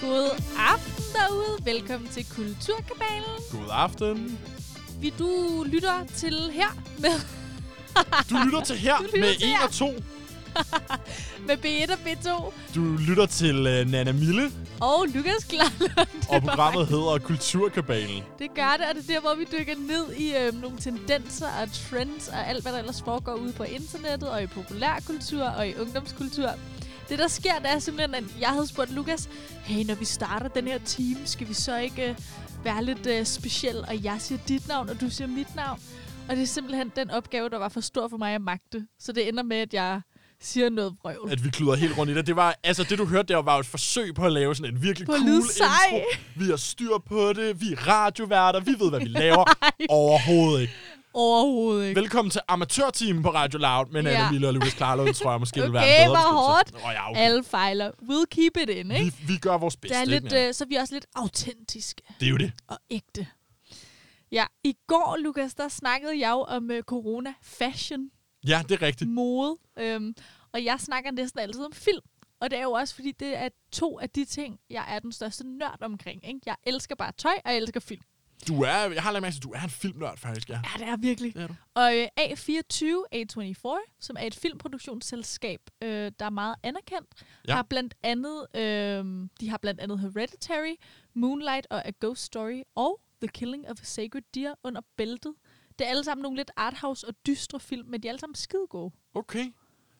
God aften derude. Velkommen til Kulturkabalen. God aften. Vi du lytter til her med, Du lytter til her lytter med til 1 her. og 2. med B1 og B2 Du lytter til uh, Nana Mille, og Lukas Klarlund. og programmet hedder Kulturkabalen. Det gør det, og det er der, hvor vi dykker ned i øh, nogle tendenser og trends og alt, hvad der ellers foregår ude på internettet og i populærkultur og i ungdomskultur. Det, der sker, det er simpelthen, at jeg havde spurgt Lukas, hey, når vi starter den her team, skal vi så ikke øh, være lidt øh, speciel? Og jeg siger dit navn, og du siger mit navn. Og det er simpelthen den opgave, der var for stor for mig at magte. Så det ender med, at jeg siger noget vrøvl. At vi kluder helt rundt i det. Det var, altså det du hørte der var et forsøg på at lave sådan en virkelig På cool intro. Vi har styr på det, vi er radioværter, vi ved, hvad vi laver. Overhovedet ikke. Overhovedet ikke. Velkommen til amatørteamen på Radio Loud med Ja. Mille og Lukas Klarlund, tror jeg måske vil være Okay, en bedre hvor beskrivelse. Åh, ja, okay. Alle fejler. We'll keep it in, ikke? vi, vi gør vores bedste. Det er lidt, øh, så er vi også lidt autentiske Det er jo det. og ægte. Ja, i går, Lukas, der snakkede jeg jo om uh, corona, fashion, Ja, det er rigtigt. mode, øhm, og jeg snakker næsten altid om film. Og det er jo også, fordi det er to af de ting, jeg er den største nørd omkring. Ikke? Jeg elsker bare tøj, og jeg elsker film. Du er, jeg har lagt mærke til, at du er en filmnørd, faktisk, ja. Ja, det er virkelig. Det er du. Og øh, A24, A24, som er et filmproduktionsselskab, øh, der er meget anerkendt, Ja. har blandt andet, øh, de har blandt andet Hereditary, Moonlight og A Ghost Story og The Killing of a Sacred Deer under bæltet. Det er alle sammen nogle lidt arthouse og dystre film, men de er alle sammen skide gode. Okay.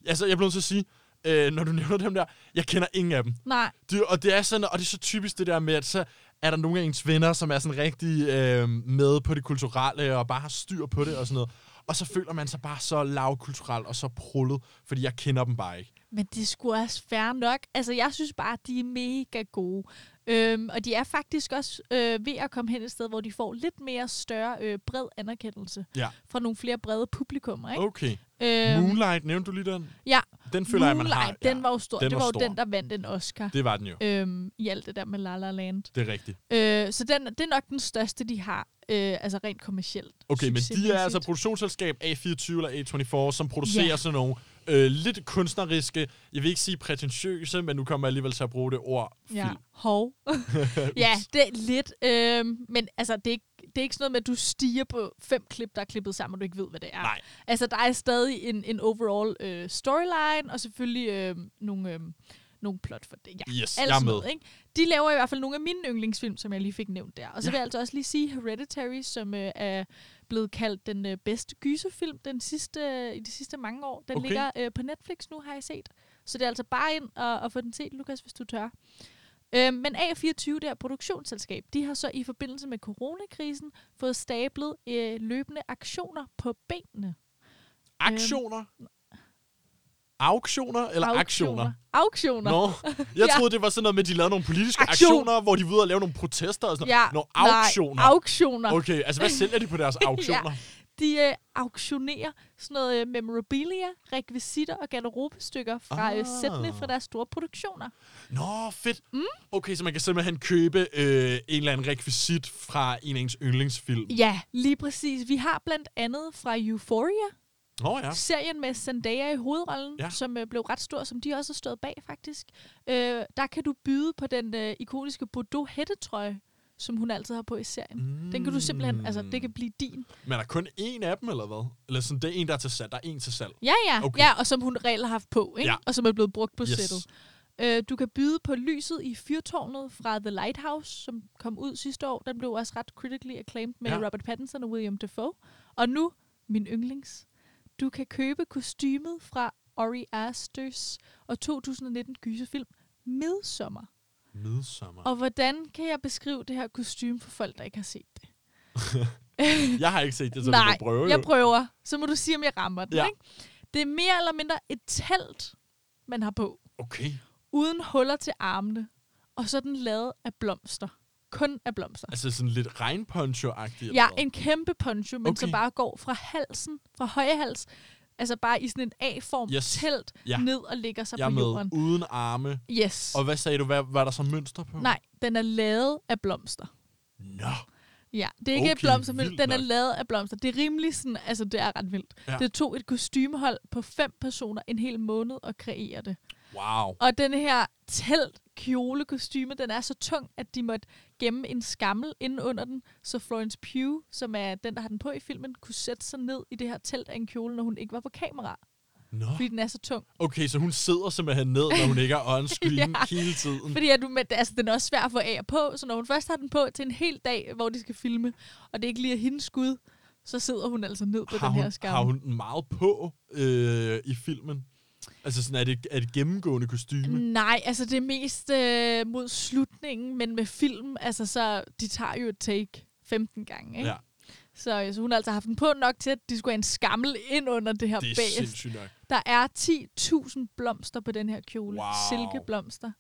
Altså, jeg bliver nødt til at sige, øh, når du nævner dem der, jeg kender ingen af dem. Nej, Det, og det er sådan, og det er så typisk det der med, at så er der nogle af ens venner, som er sådan rigtig øh, med på det kulturelle, og bare har styr på det og sådan noget. Og så føler man sig bare så lavkulturel og så prullet, fordi jeg kender dem bare ikke men det skulle også fair nok. Altså, jeg synes bare, at de er mega gode. Øhm, og de er faktisk også øh, ved at komme hen et sted, hvor de får lidt mere større, øh, bred anerkendelse Ja. fra nogle flere brede publikummer. Ikke? Okay. Øhm, Moonlight, nævnte du lige den? Ja, Den føler jeg, man har. Moonlight, den var jo stor. den det var var, stor. jo den, der vandt en Oscar. Det var den jo. Øhm, I alt det der med La La Land. Det er rigtigt. Øh, så den, det er nok den største, de har. Øh, altså rent kommercielt. Okay, men de er altså produktionsselskab A24 eller A24, som producerer Ja. sådan nogle øh, lidt kunstneriske, jeg vil ikke sige prætentiøse, men nu kommer jeg alligevel til at bruge det ord, Ja, film. hov. ja, det er lidt. Øh, men altså, det er, ikke, det er ikke sådan noget med, at du stiger på fem klip, der er klippet sammen, og du ikke ved, hvad det er. Nej. Altså, der er stadig en, en overall øh, storyline, og selvfølgelig øh, nogle, øh, nogle plot for det. Ja, Yes, alt jeg er med. noget, ikke? De laver i hvert fald nogle af mine yndlingsfilm, som jeg lige fik nævnt der. Og så Ja. vil jeg altså også lige sige Hereditary, som øh, er blevet kaldt den øh, bedste gyserfilm den sidste, i de sidste mange år. Den Okay. ligger øh, på Netflix nu, har jeg set. Så det er altså bare ind og, og få den set, Lukas, hvis du tør. Øh, men A24, det her produktionsselskab, de har så i forbindelse med coronakrisen fået stablet øh, løbende aktioner på benene. Aktioner? Auktioner eller aktioner? Auktioner. Nå, jeg Ja. troede, det var sådan noget med, at de lavede nogle politiske Aktion. aktioner, hvor de var ude og lave nogle protester og sådan Ja, noget. Nå, auktioner. Nej, auktioner. Okay, altså hvad sælger de på deres auktioner? De øh, auktionerer sådan noget øh, memorabilia, rekvisitter og garderobestykker fra øh, Ah. sættene fra deres store produktioner. Nå, fedt. Mm. Okay, så man kan simpelthen købe øh, en eller anden rekvisit fra en af ens yndlingsfilm. Ja, lige præcis. Vi har blandt andet fra Euphoria, Nå ja. serien med Zendaya i hovedrollen, Ja. som øh, blev ret stor, som de også har stået bag faktisk. Øh, der kan du byde på den øh, ikoniske Bordeaux hættetrøje, som hun altid har på i serien. Mm. Den kan du simpelthen, altså det kan blive din. Men er der kun én af dem, eller hvad? Eller sådan, det er en, der er til salg. Der er en til salg. Ja, ja. Okay. Ja, og som hun reelt har haft på, ikke? Ja. Og som er blevet brugt på Yes. sættet. Øh, du kan byde på lyset i fyrtårnet fra The Lighthouse, som kom ud sidste år. Den blev også ret critically acclaimed med ja. Robert Pattinson og William Dafoe. Og nu, min yndlings. Du kan købe kostymet fra Ori Asters og 2019 gyserfilm Midsommer. Midsommer. Og hvordan kan jeg beskrive det her kostume for folk, der ikke har set det? Jeg har ikke set det, så Nej, du prøve. jeg jo. prøver. Så må du sige, om jeg rammer den. Ja. Ikke? Det er mere eller mindre et telt, man har på. Okay. uden huller til armene, og så er den lavet af blomster. Kun af blomster. Altså sådan lidt regnponcho-agtigt. Ja, en kæmpe poncho, men okay. Så bare går fra halsen, fra høje hals, altså bare i sådan en A-form Yes. telt, Ja. ned og ligger sig Jeg på med. jorden. Uden arme. Yes. Og hvad sagde du? Hvad var der så mønster på? Nej, den er lavet af blomster. Nå. Ja, det er ikke Okay, blomster, men den er nok. lavet af blomster. Det er rimelig sådan, altså det er ret vildt. Ja. Det tog et kostymehold på fem personer en hel måned at kreere det. Wow. Og den her telt kjole kostyme, den er så tung, at de måtte gemme en skammel inden under den, så Florence Pugh, som er den, der har den på i filmen, kunne sætte sig ned i det her telt af en kjole, når hun ikke var på kamera, Nå. fordi den er så tung. Okay, så hun sidder simpelthen ned, når hun ikke er on screen Ja. hele tiden. Fordi at du, men, altså, den er også svær at få af og på, så når hun først har den på til en hel dag, hvor de skal filme, og det ikke lige er hendes skud, så sidder hun altså ned på har, den her skærm. har hun den meget på øh, i filmen? Altså sådan, er det, er det gennemgående kostyme? Nej, altså det er mest øh, mod slutningen, men med film, altså så, de tager jo et take 15 gange, ikke? Ja, Så, øh, så hun har altså haft den på nok til, at de skulle have en skammel ind under det her det er sindssygt nok. Der er 10.000 blomster på den her kjole. Wow. Silkeblomster.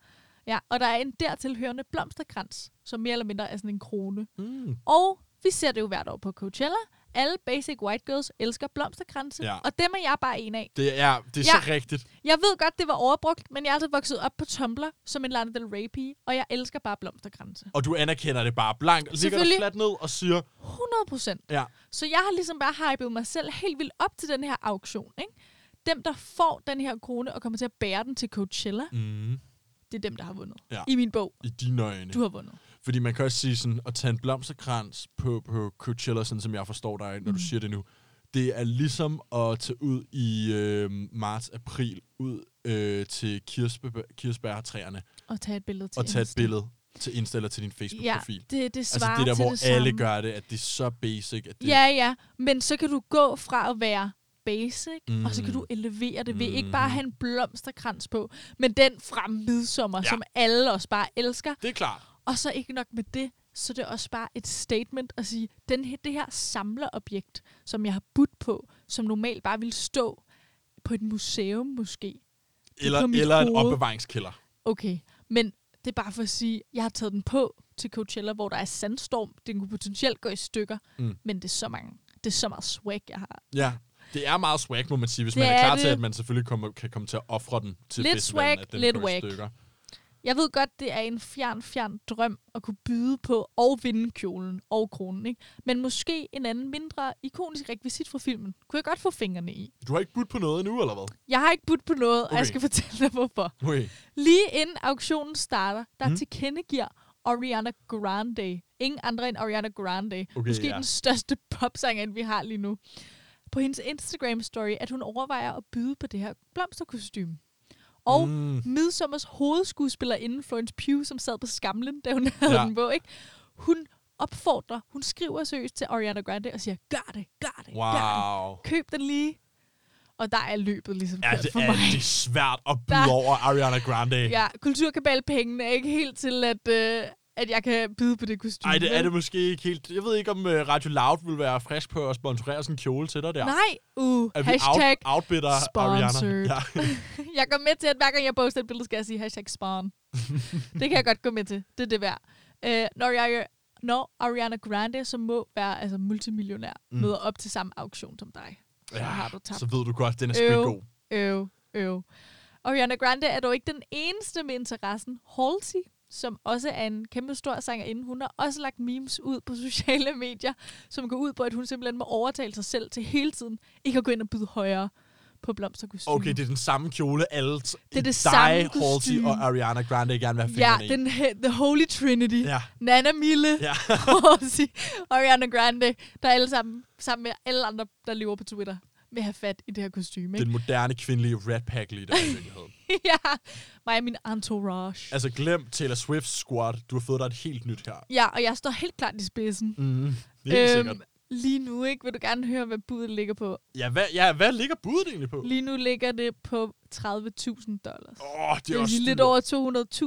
Ja, og der er en dertilhørende blomsterkrans, som mere eller mindre er sådan en krone. Mm. Og vi ser det jo hvert år på Coachella. Alle basic white girls elsker blomsterkranse, Ja. og dem er jeg bare en af. Det er, det er Ja. så rigtigt. Jeg ved godt, det var overbrugt, men jeg er altid vokset op på Tumblr som en Lana Del Rey pige, og jeg elsker bare blomsterkranse. Og du anerkender det bare blankt. Ligger Selvfølgelig. fladt ned og siger, 100 procent. ja, Så jeg har ligesom bare hypet mig selv helt vildt op til den her auktion. Ikke? Dem, der får den her krone og kommer til at bære den til Coachella, mm, det er dem, der har vundet. Ja. I min bog. i dine øjne. Du har vundet. Fordi man kan også sige sådan, at tage en blomsterkrans på, på Coachella, sådan som jeg forstår dig, når mm. Mm. du siger det nu. Det er ligesom at tage ud i øh, marts-april, ud øh, til kirsebær, kirsebærtræerne, Og tage et billede til og tage et billede til Insta eller til din Ja, Facebook-profil. det, det altså svarer det der, hvor det alle samme. gør det, at det er så basic. At det, Ja, ja. Men så kan du gå fra at være basic, mm. og så kan Mm. du elevere det ved ikke bare at have en blomsterkrans på, men den fra midsommer, Ja. ja. som alle os bare elsker. det er klart. Og så ikke nok med det, så det er også bare et statement at sige, den her, det her samlerobjekt, som jeg har budt på, som normalt bare ville stå på et museum måske. Eller, eller en opbevaringskælder. Okay, men det er bare for at sige, jeg har taget den på til Coachella, hvor der er sandstorm. Den kunne potentielt gå i stykker, Mm. men det er så mange. Det er så meget swag, jeg har. Ja, det er meget swag, må man sige, hvis Det man er er klar til, det. at man selvfølgelig kommer, kan komme til at ofre den til Lidt festivalen, swag, at den lidt whack. stykker. Jeg ved godt, det er en fjern, fjern drøm at kunne byde på og vinde kjolen og kronen, ikke? Men måske en anden mindre ikonisk rekvisit fra filmen. Kunne jeg godt få fingrene i. Du har ikke budt på noget endnu, eller hvad? Jeg har ikke budt på noget, okay. og jeg skal fortælle dig, hvorfor. Okay. Lige inden auktionen starter, der Mm. mm. tilkendegiver Ariana Grande, ingen andre end Ariana Grande, Okay, måske ja. den største popsanger, vi har lige nu, på hendes Instagram-story, at hun overvejer at byde på det her blomsterkostyme. Og mm. Mm. Midsommers hovedskuespiller inden Florence Pugh, som sad på skamlen, da hun havde Ja. den på, ikke? Hun opfordrer, hun skriver seriøst til Ariana Grande og siger, gør det, gør det, gør det. Wow. Køb den lige. Og der er løbet ligesom Ja, det for er, mig. det er svært at byde Der- over Ariana Grande. Ja, kulturkabalpengene er ikke helt til, at, øh, at jeg kan byde på det kostume. Ej, det er det måske ikke helt. Jeg ved ikke, om uh, Radio Loud vil være frisk på at sponsorere sådan en kjole til dig der. Nej, uh, vi hashtag out, outbitter sponsored. Ariana? Ja. jeg går med til, at hver gang jeg poster et billede, skal jeg sige hashtag spawn. det kan jeg godt gå med til. Det er det værd. Øh, når, jeg, når Ariana Grande, som må være altså, multimillionær, Mm. møder op til samme auktion som dig, så ja, har du tabt. så ved du godt, den er ikke god. Øv, øv. Ariana Grande er dog ikke den eneste med interessen. Halsey, som også er en kæmpe stor sangerinde, hun har også lagt memes ud på sociale medier, som går ud på, at hun simpelthen må overtale sig selv til hele tiden ikke at gå ind og byde højere på blomsterkostymer. Okay, det er den samme kjole, alle det er det dig, samme Halsey og Ariana Grande gerne vil have Ja, den, he- the holy trinity. Ja, Nana Mille, ja. Halsey Ariana Grande, der er alle sammen, sammen med alle andre, der lever på Twitter, vil have fat i det her kostume. Ikke? den moderne kvindelige Rat Pack leader i virkeligheden. ja, mig og min entourage. Altså glem Taylor Swift squad. Du har fået dig et helt nyt her. Ja, og jeg står helt klart i spidsen. Mm, helt øhm, sikkert. lige nu, ikke? Vil du gerne høre, hvad budet ligger på? Ja hvad, ja, hvad ligger budet egentlig på? Lige nu ligger det på 30.000 dollars. Åh, oh, det Det er er også lidt over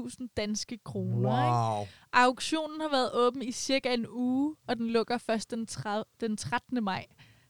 200.000 danske kroner, ikke? Wow. Auktionen har været åben i cirka en uge, og den lukker først den, 30, den 13. maj.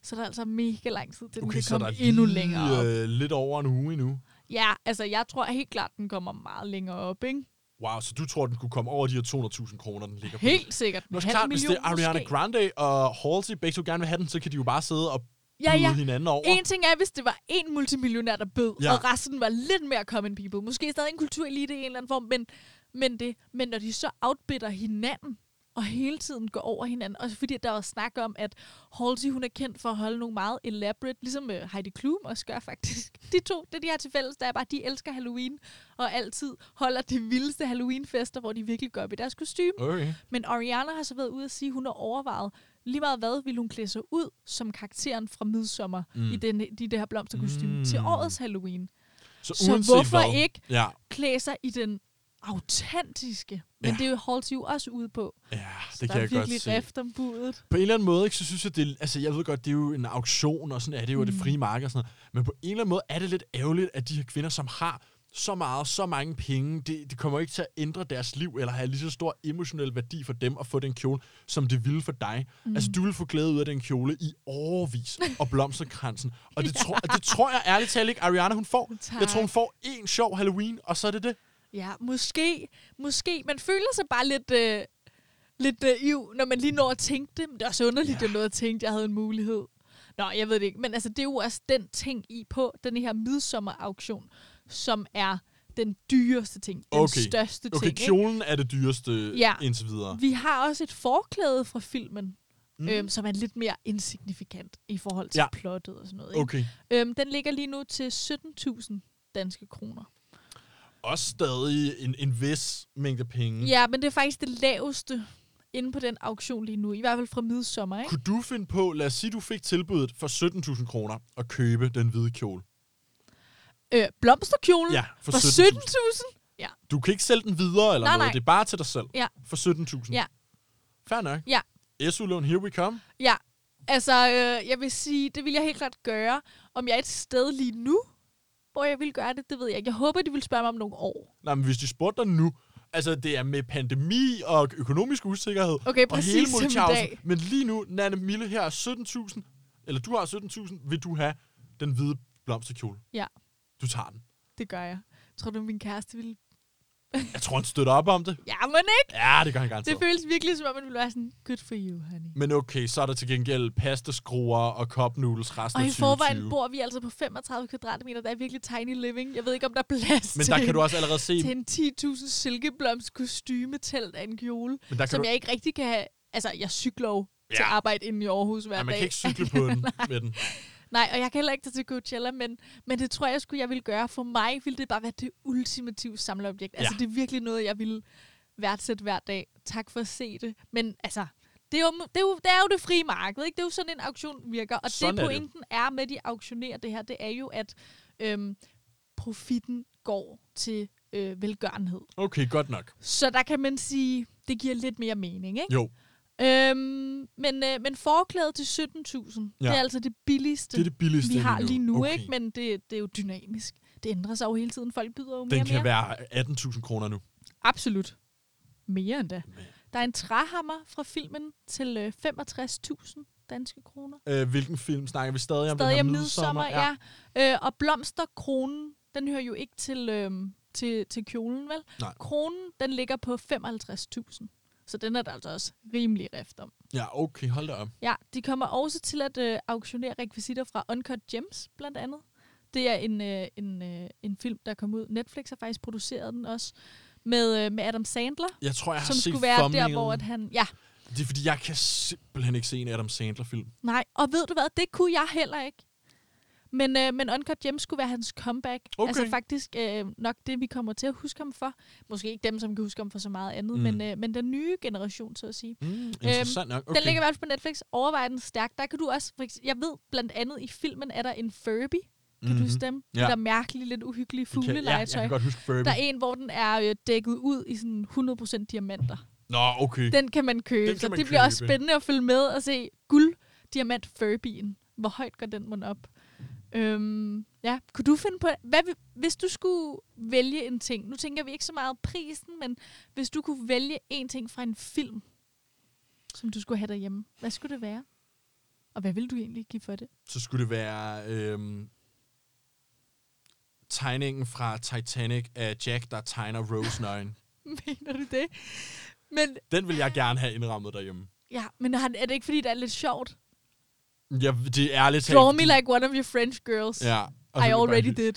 Så der er altså mega lang tid, til den Okay, kan så der komme er endnu lige, længere op. øh, lidt over en uge endnu. Ja, altså jeg tror helt klart, den kommer meget længere op, ikke? Wow, så du tror, den kunne komme over de her 200.000 kroner, den ligger på? Helt sikkert. Nå, så klart, hvis det er Ariana. Grande og Halsey, begge to gerne vil have den, så kan de jo bare sidde og Ja, ja. hinanden over. En ting er, hvis det var en multimillionær, der bød, ja. og resten var lidt mere common people. Måske stadig en kulturelite i en eller anden form, men, men, det, men når de så outbitter hinanden, og hele tiden går over hinanden. Også fordi der var snak om, at Halsey, hun er kendt for at holde nogle meget elaborate, ligesom uh, Heidi Klum også gør faktisk. De to, det de har til fælles, der er bare, de elsker Halloween, og altid holder de vildeste Halloween-fester, hvor de virkelig gør op i deres kostume. Okay. Men Ariana har så været ude at sige, at hun har overvejet, lige meget hvad vil hun klæde sig ud som karakteren fra Midsommer Mm. i den, de, det her blomsterkostume mm. til årets Halloween. Så, Så hvorfor hvad, ikke Ja, klæde sig i den autentiske? Men Ja. det er jo også ude på. ja Så det der kan er jeg godt virkelig se. rift om budet. På en eller anden måde, ikke, så synes jeg, det er, altså jeg ved godt, det er jo en auktion, og sådan er det jo, mm. det frie marked og sådan noget. Men på en eller anden måde er det lidt ærgerligt, at de her kvinder, som har så meget, så mange penge, det, det kommer ikke til at ændre deres liv, eller have lige så stor emotionel værdi for dem at få den kjole, som det ville for dig. Mm. Altså, du vil få glæde ud af den kjole i overvis, og blomsterkransen. Og det, Ja. tror, det tror jeg ærligt talt ikke, Ariana hun får. Tak. Jeg tror, hun får en sjov Halloween, og så er det det. Ja, måske. Måske. Man føler sig bare lidt, øh, lidt naiv, når man lige når at tænke det. Men det er også underligt, Ja. at nåede at tænke, at jeg havde en mulighed. Nå, jeg ved det ikke. Men altså, det er jo også den ting i på den her midsommer-auktion, som er den dyreste ting. Den Okay. største Okay, ting. ikke? kjolen er det dyreste Ja. indtil videre. Vi har også et forklæde fra filmen, Mm. øhm, som er lidt mere insignifikant i forhold til ja. plottet og sådan noget. Ikke? Okay. Øhm, den ligger lige nu til 17.000 danske kroner. Også stadig en, en vis mængde penge. Ja, men det er faktisk det laveste inde på den auktion lige nu. I hvert fald fra midsommer, ikke? Kunne du finde på, lad os sige, du fik tilbuddet for 17.000 kroner at købe den hvide kjole? Øh, blomsterkjolen Ja, for, for 17.000. 17.000? Du kan ikke sælge den videre eller Nej, noget. nej. Det er bare til dig selv. Ja. For 17.000. Ja. Fair nok. Ja. SU-lån, here we come. Ja, altså, øh, jeg vil sige, det vil jeg helt klart gøre. Om jeg er et sted lige nu, hvor jeg vil gøre det, det ved jeg ikke. Jeg håber, de vil spørge mig om nogle år. Nej, men hvis de spurgte dig nu, altså det er med pandemi og økonomisk usikkerhed, Okay, og præcis hele som i Molchausen. dag. Men lige nu, Nanne Mille her er 17.000, eller du har 17.000, vil du have den hvide blomsterkjole. Ja. Du tager den. Det gør jeg. Tror du, min kæreste vil... Jeg tror, han støtter op om det. Ja, men ikke. Ja, det gør han Det garanteret. føles virkelig, som om man vil være sådan, good for you, honey. Men okay, så er der til gengæld pastaskruer og cup noodles resten Og af i forvejen 2020. bor vi altså på 35 kvadratmeter. Der er virkelig tiny living. Jeg ved ikke, om der er plads Men til, der kan en, du også allerede se... til en 10.000 silkeblomst kostyme telt af en kjole, Men der kan som du, jeg ikke rigtig kan have... Altså, jeg cykler jo til Ja. arbejde inde i Aarhus hver ja, man dag. kan ikke cykle på den med den. Nej, og jeg kan heller ikke tage til Coachella, men, men det tror jeg skulle jeg ville gøre. For mig ville det bare være det ultimative samleobjekt. Altså, Ja. det er virkelig noget, jeg ville værdsætte hver dag. Tak for at se det. Men altså, det er, jo, det, er jo, det er jo det frie marked, ikke? Det er jo sådan, en auktion virker. Og Sådan det er det. er med, at de auktionerer det her, det er jo, at øhm, profitten går til øh, velgørenhed. Okay, godt nok. Så der kan man sige, det giver lidt mere mening, ikke? Jo, Øhm, men, øh, men forklædet til 17.000, Ja. det er altså det billigste det er det billigste vi har lige nu, okay. ikke? Men det, det er jo dynamisk. Det ændrer sig jo hele tiden. Folk byder jo mere Den kan mere. være 18.000 kroner nu. Absolut. Mere end da. Men- Der er en træhammer fra filmen til øh, 65.000 danske kroner. Øh, hvilken film snakker vi stadig om? Stadig den om midsommer, ja. ja. Øh, og blomsterkronen, den hører jo ikke til, øh, til, til kjolen, vel? Nej. Kronen, den ligger på 55.000. Så den er der altså også rimelig rift om. Ja, okay, hold da op. Ja, de kommer også til at øh, auktionere rekvisitter fra Uncut Gems, blandt andet. Det er en, øh, en, øh, en film, der kom ud. Netflix har faktisk produceret den også. Med, øh, med Adam Sandler, Jeg tror, jeg har som set skulle være der, thumbnailen. hvor at han... Ja, Det er fordi, jeg kan simpelthen ikke se en Adam Sandler-film. nej. Og ved du hvad, det kunne jeg heller ikke. Men, øh, men Uncut Gems skulle være hans comeback. Okay. Altså faktisk øh, nok det, vi kommer til at huske ham for. Måske ikke dem, som kan huske ham for så meget andet, Mm. men, øh, men den nye generation, så at sige. Mm, interessant nok. Okay. Okay. Den ligger i hvert fald på Netflix. Overvej den stærkt. Der kan du også... For eksempel, jeg ved blandt andet, i filmen er der en Furby. Kan mm-hmm. du huske dem? Mhm. Ja. Der mærkelige, lidt uhyggelige Det kan- Ja, jeg fuglelegetøj. kan godt huske Furby. der er en, hvor den er øh, dækket ud i sådan 100% diamanter. Nå, okay. Den kan man købe, Den kan så man det bliver også købe. spændende at følge med og se guld diamant Furbyen. Hvor højt går den mon op? Øhm, ja, kunne du finde på... Hvad, hvis du skulle vælge en ting... Nu tænker vi ikke så meget prisen, men hvis du kunne vælge en ting fra en film, som du skulle have derhjemme, hvad skulle det være? Og hvad vil du egentlig give for det? Så skulle det være øhm, tegningen fra Titanic af Jack, der tegner Rose nøgen. Mener du det? Men, Den vil jeg gerne have indrammet derhjemme. ja, men er det ikke, fordi det er lidt sjovt? Ja, det er ærligt talt. Draw me like one of your French girls. Ja. I already did.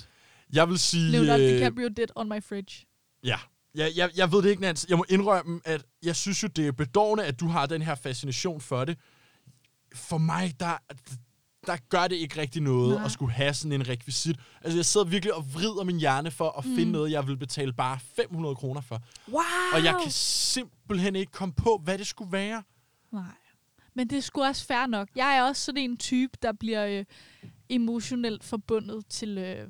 Jeg vil sige... Leonardo øh, DiCaprio did on my fridge. Ja, jeg, jeg, jeg ved det ikke, Nans. Jeg må indrømme, at jeg synes jo, det er bedårende, at du har den her fascination for det. For mig, der, der gør det ikke rigtig noget Nej. at skulle have sådan en rekvisit. Altså, jeg sidder virkelig og vrider min hjerne for at mm. finde noget, jeg vil betale bare 500 kroner for. Wow! Og jeg kan simpelthen ikke komme på, hvad det skulle være. Nej. Men det er sgu også fair nok. Jeg er også sådan en type, der bliver øh, emotionelt forbundet til... Øh,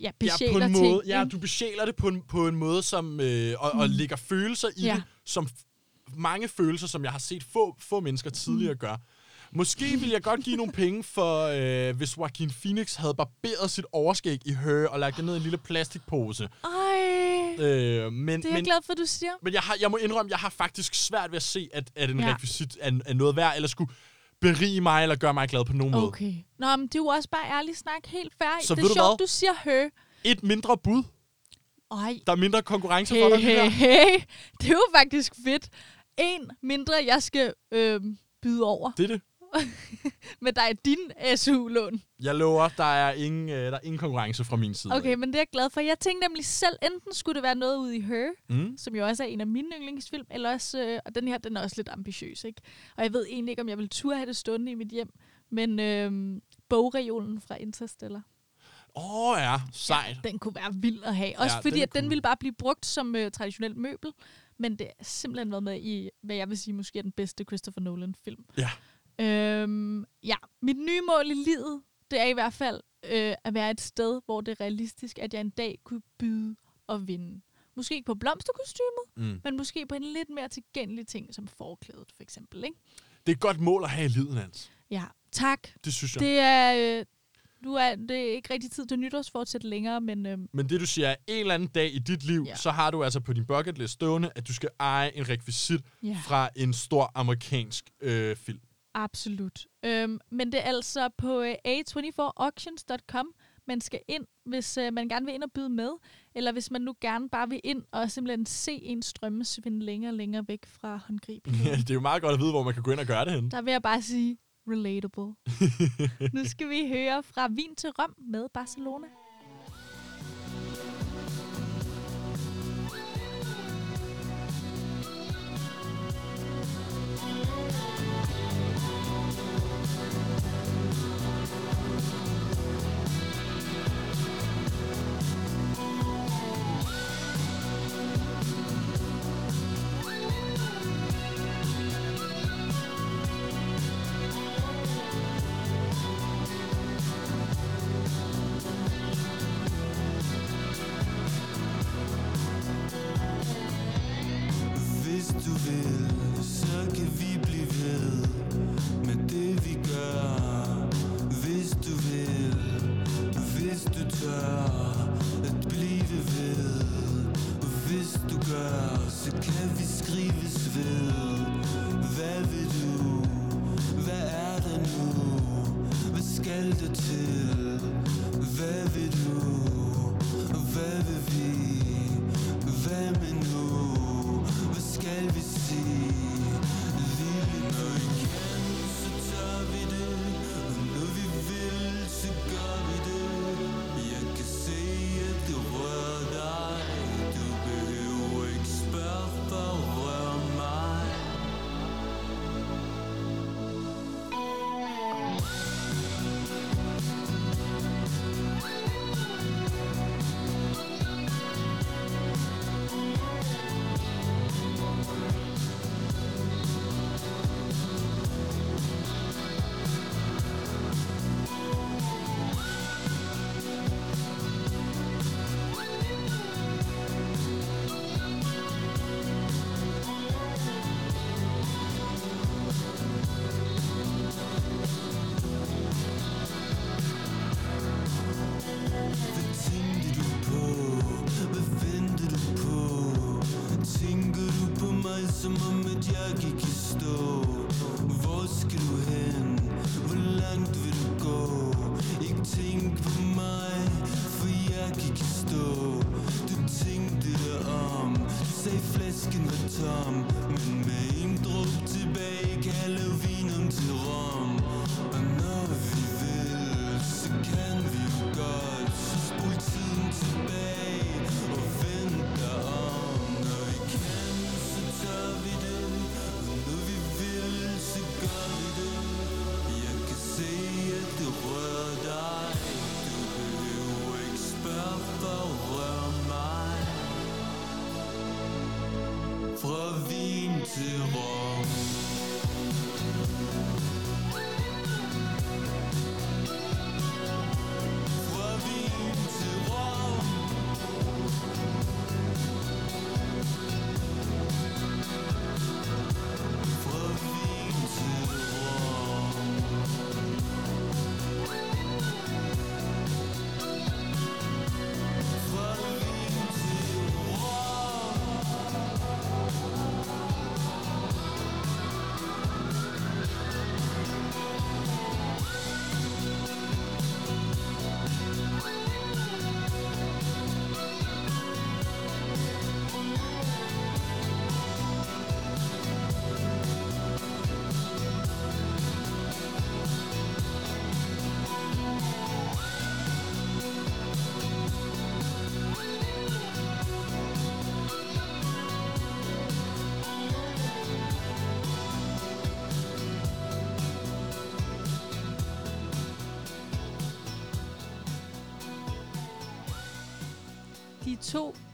ja, besjæler ja, på en ting. måde, ja, du besjæler det på en, på en måde, som, øh, og, mm. og lægger følelser i Ja. det, som mange følelser, som jeg har set få, få mennesker tidligere mm. gøre. Måske ville jeg godt give nogle penge for, øh, hvis Joaquin Phoenix havde barberet sit overskæg i Her og lagt det ned i en lille plastikpose. Ej, Øh, men, det er jeg men, glad for, du siger. men jeg, har, jeg må indrømme, jeg har faktisk svært ved at se, at, at en Ja. rekvisit er, er noget værd, eller skulle berige mig, eller gøre mig glad på nogen måde. Okay. Nå, men det er jo også bare ærlig snak. Helt fair. Så det er du sjovt, hvad? du siger her. Et mindre bud. Ej, Der er mindre konkurrence for hey, dig lige hey, her. hey. Det er jo faktisk fedt. En mindre, jeg skal øh, byde over. Det er det. Men der er din SU-lån. Jeg lover, der er ingen, øh, der er ingen konkurrence fra min side. Okay, men det er jeg glad for. Jeg tænkte nemlig selv, enten skulle det være noget ude i Her, Mm. som jo også er en af mine yndlingsfilm, eller også, øh, og den her, den er også lidt ambitiøs, ikke? Og jeg ved egentlig ikke, om jeg vil turde have det stående i mit hjem, men øh, bogreolen fra Interstellar, Åh oh, ja, sejt. den kunne være vild at have. Også Ja, fordi, den at den cool. ville bare blive brugt som øh, traditionelt møbel, men det er simpelthen været med i, hvad jeg vil sige, måske er den bedste Christopher Nolan-film. Ja. Øhm, ja, mit nye mål i livet, det er i hvert fald øh, at være et sted, hvor det er realistisk, at jeg en dag kunne byde og vinde. Måske ikke på blomsterkostymet, Mm. men måske på en lidt mere tilgængelig ting, som forklædet for eksempel. Ikke? Det er et godt mål at have i livet, Hans. Ja, tak. Det synes jeg. Det er, øh, nu er det er ikke rigtig tid til nytårsfortsæt længere, men øh, Men det du siger er, en eller anden dag i dit liv, ja. så har du altså på din bucket list stående, at du skal eje en rekvisit ja, fra en stor amerikansk øh, film. Absolut. Øhm, men det er altså på øh, a24auctions.com, man skal ind, hvis øh, man gerne vil ind og byde med, eller hvis man nu gerne bare vil ind og simpelthen se en strømme svinde længere og længere væk fra håndgribeligheden. det er jo meget godt at vide, hvor man kan gå ind og gøre det henne. Der vil jeg bare sige, relatable. nu skal vi høre fra Vin til Rom med Barcelona.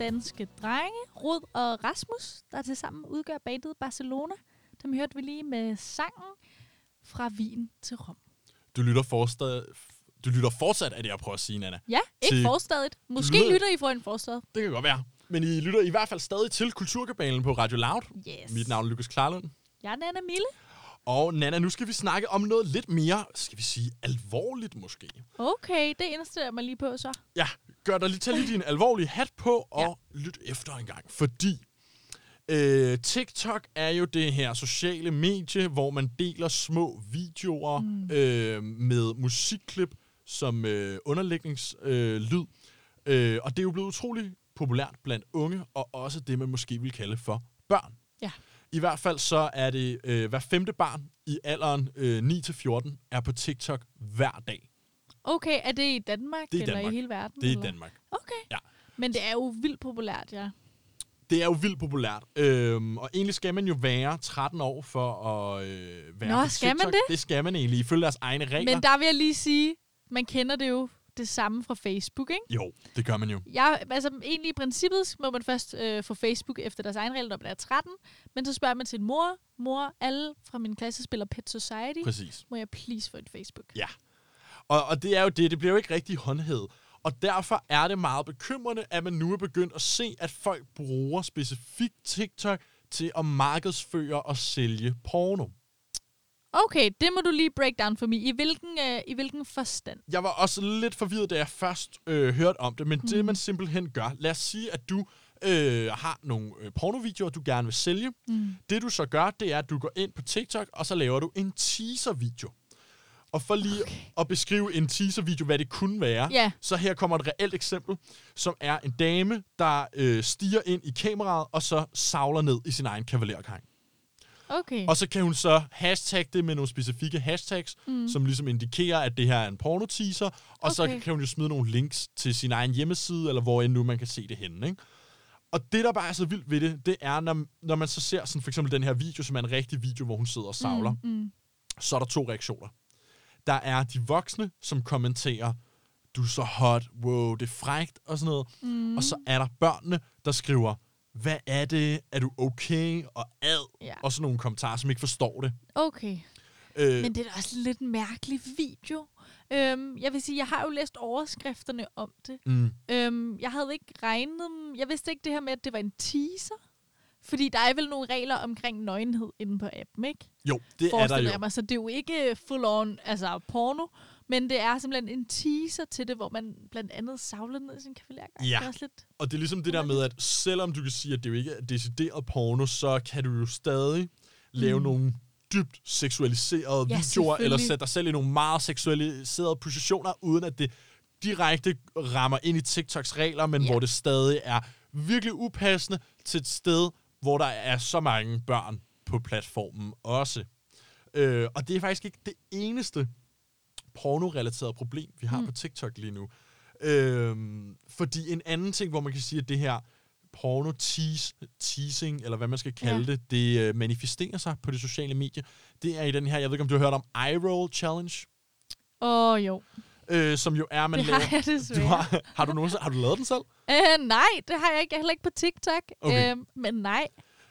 Danske drenge, Rud og Rasmus, der tilsammen udgør bandet Barcelona. Dem hørte vi lige med sangen fra Wien til Rom. Du lytter, forstad, du lytter fortsat af det, jeg prøver at sige, Nana. Ja, ikke Til- forstadet. Måske lytter- lytter I fra en forstad. Det kan godt være. Men I lytter i hvert fald stadig til Kulturkabalen på Radio Loud. Yes. Mit navn er Lukas Klarlund. Jeg er Nana Mille. Og Nana, nu skal vi snakke om noget lidt mere, skal vi sige, alvorligt måske. Okay, det indstiller mig lige på så. Ja, gør dig lige, tag lige din alvorlige hat på og ja. lyt efter en gang. Fordi øh, TikTok er jo det her sociale medie, hvor man deler små videoer mm. øh, med musikklip som øh, underlægningslyd. Øh, lyd. øh, og det er jo blevet utrolig populært blandt unge, og også det, man måske vil kalde for børn. Ja. I hvert fald så er det øh, hver femte barn i alderen øh, 9-14 er på TikTok hver dag. Okay, er det i Danmark, Det er i eller Danmark. i hele verden? Det er i eller? Danmark. Okay. Ja. Men det er jo vildt populært, ja. Det er jo vildt populært. Øhm, og egentlig skal man jo være 13 år for at øh, være Nå, på skal man TikTok. det? Det skal man egentlig, ifølge deres egne regler. Men der vil jeg lige sige, man kender det jo det samme fra Facebook, ikke? Jo, det gør man jo. Jeg, altså, egentlig i princippet må man først øh, få Facebook efter deres egen regler, når man er 13. Men så spørger man sin mor, mor, alle fra min klasse spiller Pet Society. Præcis. Må jeg please få en Facebook? Ja. Og, og det er jo det, det bliver jo ikke rigtig håndhævet. Og derfor er det meget bekymrende, at man nu er begyndt at se, at folk bruger specifikt TikTok til at markedsføre og sælge porno. Okay, det må du lige break down for mig. I hvilken, øh, i hvilken forstand? Jeg var også lidt forvirret, da jeg først øh, hørte om det, men mm. det man simpelthen gør, lad os sige, at du øh, har nogle øh, pornovideoer, du gerne vil sælge. Mm. Det du så gør, det er, at du går ind på TikTok, og så laver du en teaser-video. Og for lige Okay. at beskrive en teaser-video, hvad det kunne være, Ja. så her kommer et reelt eksempel, som er en dame, der øh, stiger ind i kameraet, og så savler ned i sin egen kavalerkang. Okay. Og så kan hun så hashtag det med nogle specifikke hashtags, mm. som ligesom indikerer, at det her er en porno-teaser, og okay. så kan hun jo smide nogle links til sin egen hjemmeside, eller hvor end nu man kan se det henne, ikke? Og det, der bare er så vildt ved det, det er, når, når man så ser sådan for eksempel den her video, som er en rigtig video, hvor hun sidder og savler, mm. Mm. så er der to reaktioner. Der er de voksne, som kommenterer, du er så hot, wow, det er frægt, og sådan noget. Mm. Og så er der børnene, der skriver, hvad er det? Er du okay? Og ad. Ja. Og sådan nogle kommentarer, som ikke forstår det. Okay. Øh, Men det er da også lidt en mærkelig video. Øhm, jeg vil sige, jeg har jo læst overskrifterne om det. mm, Øhm, jeg havde ikke regnet... Jeg vidste ikke det her med, at det var en teaser. Fordi der er vel nogle regler omkring nøgenhed inde på appen, ikke? jo, det er der jo. mig. Så det er jo ikke full on altså porno, men det er simpelthen en teaser til det, hvor man blandt andet savler ned i sin kavalergang. Ja. Det er også lidt... Og det er ligesom det der med, at selvom du kan sige, at det jo ikke er decideret porno, så kan du jo stadig lave Mm. nogle dybt seksualiserede Ja, videoer, eller sætte dig selv i nogle meget seksualiserede positioner, uden at det direkte rammer ind i TikToks regler, men Ja. hvor det stadig er virkelig upassende til et sted, hvor der er så mange børn på platformen også. Øh, og det er faktisk ikke det eneste porno-relaterede problem, vi har Mm. på TikTok lige nu. Øhm, fordi en anden ting, hvor man kan sige, at det her porno tease, teasing, eller hvad man skal kalde Ja. det, det øh, manifesterer sig på det sociale medie. Det er i den her, jeg ved ikke, om du har hørt om eye roll challenge, Åh, oh, jo. øh, som jo er, man det laver... har jeg desværre. du har, har, du nogensinde, har du lavet den selv? Øh, nej, det har jeg ikke. Jeg er heller ikke på TikTok. Okay. Øh, men nej.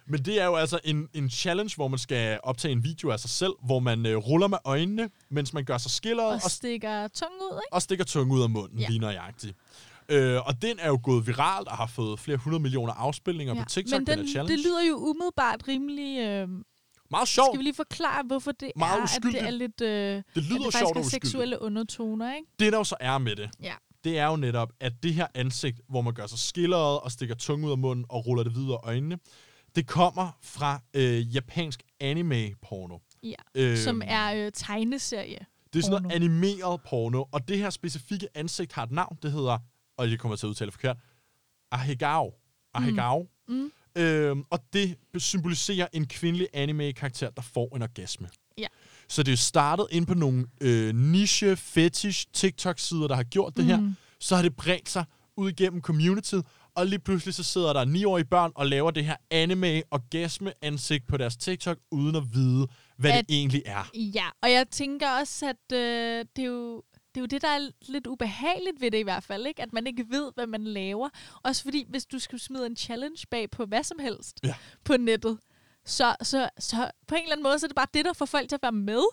Men det er jo altså en, en challenge, hvor man skal optage en video af sig selv, hvor man øh, ruller med øjnene, mens man gør sig skilleret Og og, stikker tung ud, ikke? og stikker tunge ud af munden, Ja. lige nøjagtigt. Øh, og den er jo gået viralt og har fået flere hundrede millioner afspilninger ja. på TikTok, Men den, den, challenge. det lyder jo umiddelbart rimelig... Øh, Meget sjovt. skal vi lige forklare, hvorfor det Meget er, at uskyldigt. det er lidt... Øh, Det at lyder det faktisk sjovt uskyldigt. seksuelle undertoner, ikke? Det, der jo så er med det, Ja. det er jo netop, at det her ansigt, hvor man gør sig skilleret og stikker tunge ud af munden og ruller det videre øjnene, det kommer fra øh, japansk anime-porno. Ja. Øhm, Som er øh, tegneserie. Det er sådan noget animeret porno, og det her specifikke ansigt har et navn, det hedder, og det kommer jeg til at udtale forkert, Ahegao. Ahegao. Mm. Øhm, og det symboliserer en kvindelig anime-karakter, der får en orgasme. Ja. Så det er startet ind på nogle øh, niche, fetish, TikTok-sider, der har gjort det her. Mm. Så har det bredt sig ud igennem communityet, og lige pludselig så sidder der niårige børn og laver det her anime-orgasme-ansigt på deres TikTok, uden at vide, hvad At- det egentlig er. Ja, og jeg tænker også, at øh, det, er jo, det er jo det, der er lidt ubehageligt ved det i hvert fald, ikke? At man ikke ved, hvad man laver. Også fordi, hvis du skal smide en challenge bag på hvad som helst Ja. på nettet, så, så, så på en eller anden måde, så er det bare det, der får folk til at være med,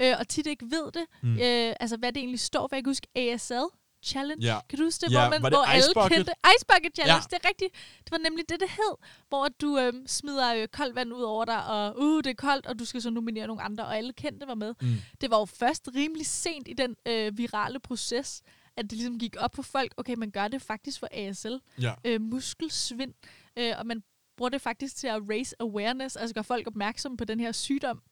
øh, og tit ikke ved det. Mm. Øh, altså, hvad det egentlig står for. Jeg kan huske ASL Challenge. Ja. Kan du huske det? Ja, hvor, man, det hvor alle Bucket? kendte... Ice Bucket Challenge, Ja. det er rigtigt. Det var nemlig det, det hed. Hvor du øh, smider øh, koldt vand ud over dig, og uh, det er koldt, og du skal så nominere nogle andre, og alle kendte var med. Mm. Det var jo først rimelig sent i den øh, virale proces, at det ligesom gik op på folk, okay, man gør det faktisk for ASL. Ja. Øh, muskelsvind. Øh, og man bruger det faktisk til at raise awareness, altså gøre folk opmærksomme på den her sygdom.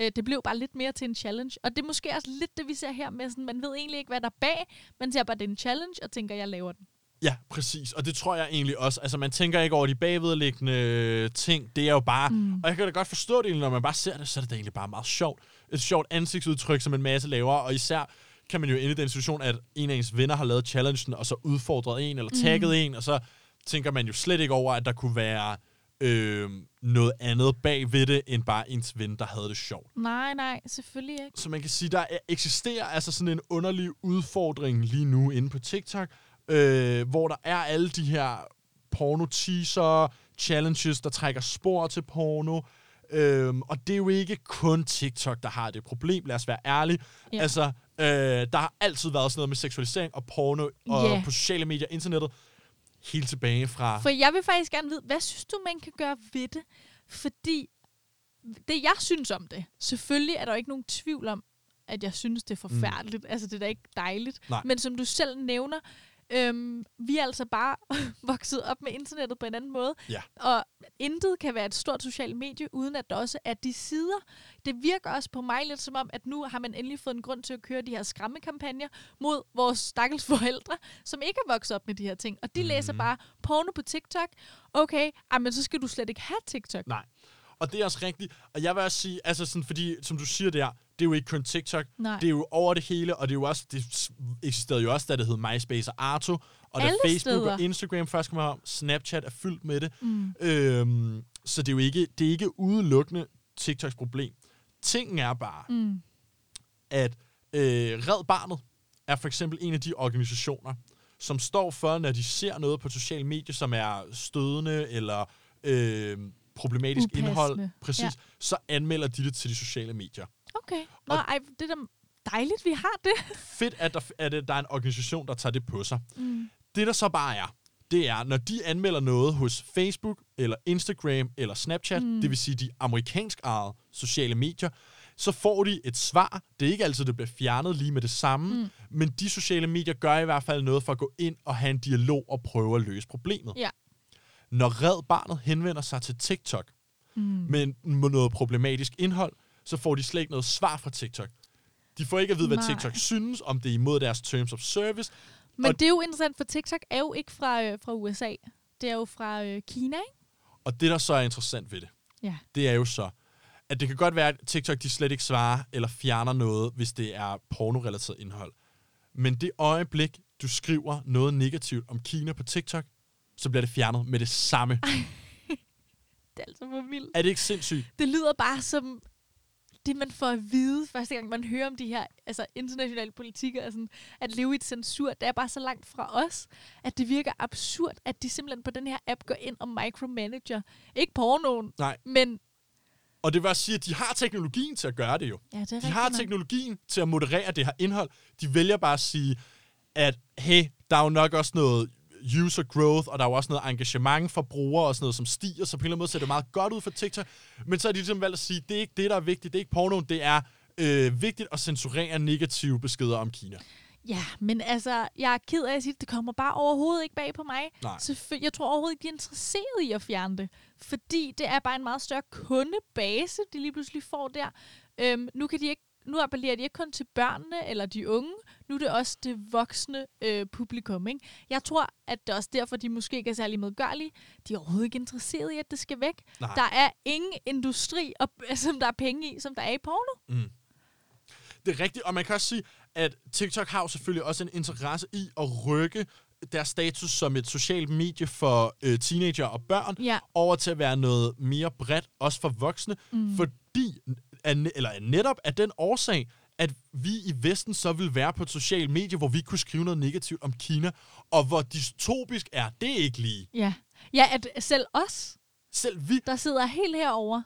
Øh, det blev bare lidt mere til en challenge. Og det er måske også lidt det, vi ser her med, sådan, man ved egentlig ikke, hvad der er bag. Man ser bare, det er en challenge, og tænker, jeg laver den. Ja, præcis. Og det tror jeg egentlig også. Altså, man tænker ikke over de bagvedliggende øh, ting. Det er jo bare... Mm. Og jeg kan da godt forstå det, når man bare ser det, så er det da egentlig bare meget sjovt. Et sjovt ansigtsudtryk, som en masse laver. Og især kan man jo ende i den situation, at en af ens venner har lavet challengen, og så udfordret en, eller tagget mm. en, og så tænker man jo slet ikke over, at der kunne være øh, noget andet bag ved det, end bare ens ven, der havde det sjovt. Nej, nej, selvfølgelig ikke. Så man kan sige, der er- eksisterer altså sådan en underlig udfordring lige nu inde på TikTok, øh, hvor der er alle de her porno-teaser, challenges, der trækker spor til porno. Øhm, og det er jo ikke kun TikTok, der har det problem, lad os være ærlige. Ja. Altså, øh, der har altid været sådan noget med seksualisering og porno og Ja. på sociale medier, internettet, helt tilbage fra... For jeg vil faktisk gerne vide, hvad synes du, man kan gøre ved det? Fordi det, jeg synes om det, selvfølgelig er der jo ikke nogen tvivl om, at jeg synes, det er forfærdeligt. Mm. Altså, det er da ikke dejligt. Nej. Men som du selv nævner, øhm, vi er altså bare vokset op med internettet på en anden måde. Ja. Og intet kan være et stort socialt medie, uden at der også er de sider. Det virker også på mig lidt som om, at nu har man endelig fået en grund til at køre de her skræmmekampagner mod vores stakkels forældre, som ikke er vokset op med de her ting. Og de mm. læser bare porno på TikTok. Okay, men så skal du slet ikke have TikTok. Nej. Og det er også rigtigt. Og jeg vil også sige, altså sådan, fordi, som du siger der, det er jo ikke kun TikTok. Nej. Det er jo over det hele, og det er jo også, det eksisterede jo også, da det hed MySpace og Arto. Og da Alle Facebook steder. og Instagram først kom om, Snapchat er fyldt med det. Mm. Øhm, så det er jo ikke, det er ikke udelukkende TikToks problem. Tingen er bare, Mm. at øh, Red Barnet er for eksempel en af de organisationer, som står for, når de ser noget på sociale medier, som er stødende eller øh, problematisk Upassende. indhold, præcis, Ja. så anmelder de det til de sociale medier. Okay. Nå, Og- ej, det er da dejligt, vi har det. Fedt, at der, at der er en organisation, der tager det på sig. Mm. Det, der så bare er, det er, når de anmelder noget hos Facebook, eller Instagram, eller Snapchat, mm. det vil sige de amerikansk ejede sociale medier, så får de et svar. Det er ikke altid, det bliver fjernet lige med det samme, mm. men de sociale medier gør i hvert fald noget for at gå ind og have en dialog og prøve at løse problemet. Ja. Når Red Barnet henvender sig til TikTok mm. med, noget problematisk indhold, så får de slet ikke noget svar fra TikTok. De får ikke at vide, hvad Nej. TikTok synes, om det er imod deres terms of service. Men Og- det er jo interessant, for TikTok er jo ikke fra, øh, fra USA. Det er jo fra øh, Kina, ikke? Og det, der så er interessant ved det, Ja. det er jo så, at det kan godt være, at TikTok de slet ikke svarer eller fjerner noget, hvis det er pornorelateret indhold. Men det øjeblik, du skriver noget negativt om Kina på TikTok, så bliver det fjernet med det samme. Det er altså for vildt. Er det ikke sindssygt? Det lyder bare som... det, man får at vide, første gang man hører om de her altså, internationale politikker, og sådan, at leve i et censur, det er bare så langt fra os, at det virker absurd, at de simpelthen på den her app går ind og micromanager. Ikke pornoen, Nej. men... Og det vil også sige, at de har teknologien til at gøre det jo. Ja, det er De har teknologien til at moderere det her indhold. De vælger bare at sige, at hey, der er jo nok også noget user growth, og der er jo også noget engagement for brugere og sådan noget, som stiger, så på en eller anden måde ser det meget godt ud for TikTok. Men så har de ligesom valgt at sige, det er ikke det, der er vigtigt, det er ikke pornoen, det er øh, vigtigt at censurere negative beskeder om Kina. Ja, men altså, jeg er ked af at sige, at det kommer bare overhovedet ikke bag på mig. Nej. Selvfø- jeg tror overhovedet ikke, de er interesseret i at fjerne det. Fordi det er bare en meget større kundebase, de lige pludselig får der. Øhm, nu kan de ikke nu appellerer de ikke kun til børnene eller de unge, nu er det også det voksne øh, publikum. Ikke? Jeg tror, at det er også derfor, de måske ikke er særlig medgørlige. De er overhovedet ikke interesseret i, at det skal væk. Nej. Der er ingen industri, op, som der er penge i, som der er i porno. Mm. Det er rigtigt, og man kan også sige, at TikTok har jo selvfølgelig også en interesse i at rykke deres status som et socialt medie for øh, teenager og børn Ja. over til at være noget mere bredt, også for voksne, mm. fordi, at, eller netop af den årsag, at vi i Vesten så vil være på et socialt medie, hvor vi kunne skrive noget negativt om Kina, og hvor dystopisk er det ikke lige. Ja. Ja, at selv os, Selv vi der sidder helt herover,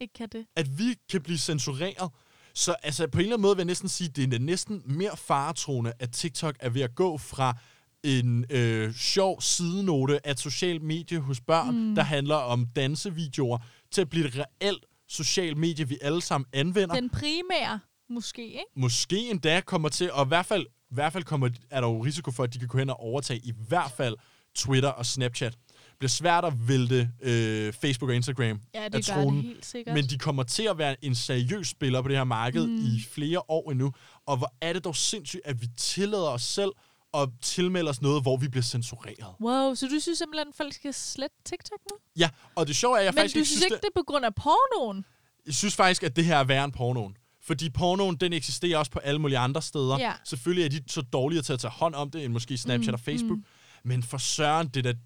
ikke kan det. at vi kan blive censureret. Så altså, på en eller anden måde vil jeg næsten sige, at det er næsten mere faretroende, at TikTok er ved at gå fra en øh, sjov sidenote af et socialt medie hos børn, mm. der handler om dansevideoer, til at blive et reelt socialt medie, vi alle sammen anvender. Den primære, måske, ikke? Måske endda kommer til, og i hvert fald, i hvert fald kommer, er der jo risiko for, at de kan gå hen og overtage i hvert fald Twitter og Snapchat. Det bliver svært at vælte øh, Facebook og Instagram Ja, af det gør tronen. det helt sikkert. Men de kommer til at være en seriøs spiller på det her marked mm. i flere år endnu. Og hvor er det dog sindssygt, at vi tillader os selv at tilmelde os noget, hvor vi bliver censureret. Wow, så du synes simpelthen, at folk skal slette TikTok nu? Ja, og det sjove er, at jeg Men faktisk du ikke synes synes, ikke, det, det er på grund af pornoen? jeg synes faktisk, at det her er værre end pornoen. Fordi pornoen, den eksisterer også på alle mulige andre steder. Ja. Selvfølgelig er de så dårligere til at tage hånd om det, end måske Snapchat mm, og Facebook. Mm. Men for søren, det er, da,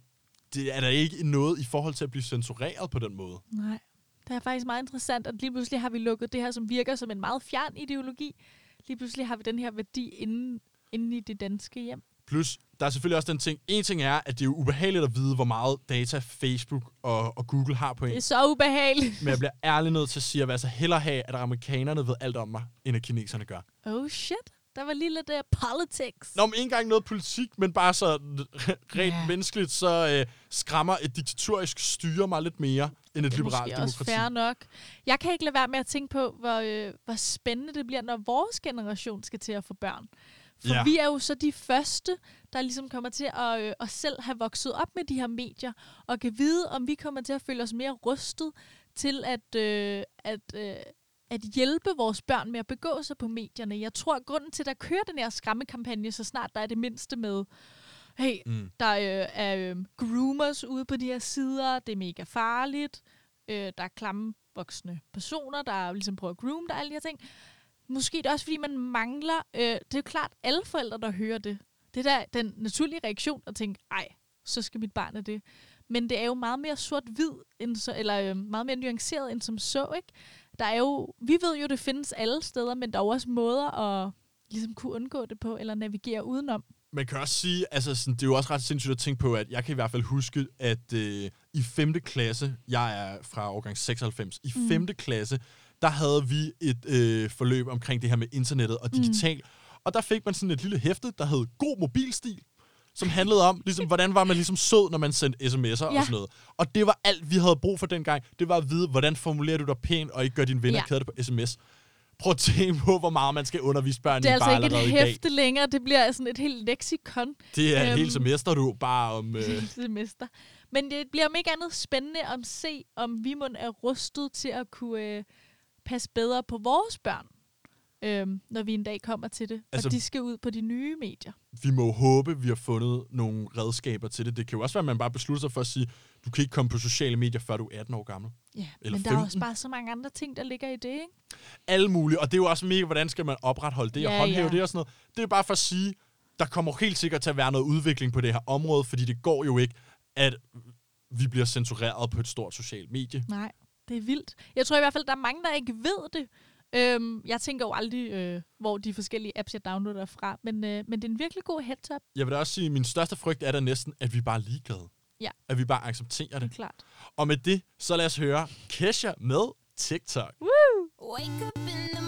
det er der ikke noget i forhold til at blive censureret på den måde. Nej. Det er faktisk meget interessant, at lige pludselig har vi lukket det her, som virker som en meget fjern ideologi. Lige pludselig har vi den her værdi inde, inde i det danske hjem. Plus, der er selvfølgelig også den ting. En ting er, at det er jo ubehageligt at vide, hvor meget data Facebook og, og Google har på en. Det er så ubehageligt. Men jeg bliver ærlig nødt til at sige, at jeg vil altså hellere have, at amerikanerne ved alt om mig, end at kineserne gør. Oh shit. Der var lige lidt uh, politics. Nå, men ikke engang noget politik, men bare så rent yeah. menneskeligt, så øh, skræmmer et diktatorisk styre mig lidt mere, end et det er liberalt måske også demokrati. fair nok. Jeg kan ikke lade være med at tænke på, hvor, øh, hvor spændende det bliver, når vores generation skal til at få børn. For Ja. vi er jo så de første, der ligesom kommer til at, øh, at selv have vokset op med de her medier, og kan vide, om vi kommer til at føle os mere rustet til at, øh, at, øh, at hjælpe vores børn med at begå sig på medierne. Jeg tror, at grunden til, at der kører den her skræmmekampagne, så snart der er det mindste med, hey, Mm. der øh, er øh, groomers ude på de her sider, det er mega farligt, øh, der er klamme voksne personer, der ligesom prøver at groome dig, alle de her ting. Måske er det også, fordi man mangler, øh, det er jo klart, alle forældre, der hører det, det er da den naturlige reaktion at tænke, ej, så skal mit barn af det. Men det er jo meget mere sort-hvid, end så, eller øh, meget mere nuanceret end som så, ikke? Der er jo, vi ved jo, det findes alle steder, men der er jo også måder at ligesom kunne undgå det på, eller navigere udenom. Man kan også sige, altså sådan, det er jo også ret sindssygt at tænke på, at jeg kan i hvert fald huske, at øh, i 5. klasse, jeg er fra årgang 96, i Mm. 5. klasse, der havde vi et øh, forløb omkring det her med internettet og digital. Mm. Og der fik man sådan et lille hæfte, der hed God Mobilstil, som handlede om, ligesom, hvordan var man ligesom sød, når man sendte sms'er ja. og sådan noget. Og det var alt, vi havde brug for dengang. Det var at vide, hvordan formulerer du dig pænt, og ikke gør dine venner Ja. kede på sms. Prøv at tænke på, hvor meget man skal undervise børn Det er i altså ikke et i hæfte længere, det bliver sådan et helt leksikon Det er et Øhm. helt semester, du bare om... Øh, semester. Men det bliver om ikke andet spændende at se, om vi må er rustet til at kunne øh, passe bedre på vores børn, øhm, når vi en dag kommer til det. Altså, og de skal ud på de nye medier. vi må håbe, vi har fundet nogle redskaber til det. Det kan jo også være, at man bare beslutter sig for at sige, du kan ikke komme på sociale medier, før du er 18 år gammel. Ja, Eller men der er 15. også bare så mange andre ting, der ligger i det, ikke? Alle mulige. Og det er jo også mega, hvordan skal man opretholde det og Ja, håndhæve ja. det og sådan noget. Det er bare for at sige, der kommer helt sikkert til at være noget udvikling på det her område, fordi det går jo ikke, at vi bliver censureret på et stort socialt medie. Nej, det er vildt. Jeg tror i hvert fald, der er mange, der ikke ved det. Øhm, jeg tænker jo aldrig, øh, hvor de forskellige apps, jeg downloader fra, men, øh, men det er en virkelig god heads-up, Jeg vil da også sige, at min største frygt er da næsten, at vi bare er ligeglade. Ja. At vi bare accepterer det er klart. Og med det, så lad os høre Kesha med TikTok. Wake up in the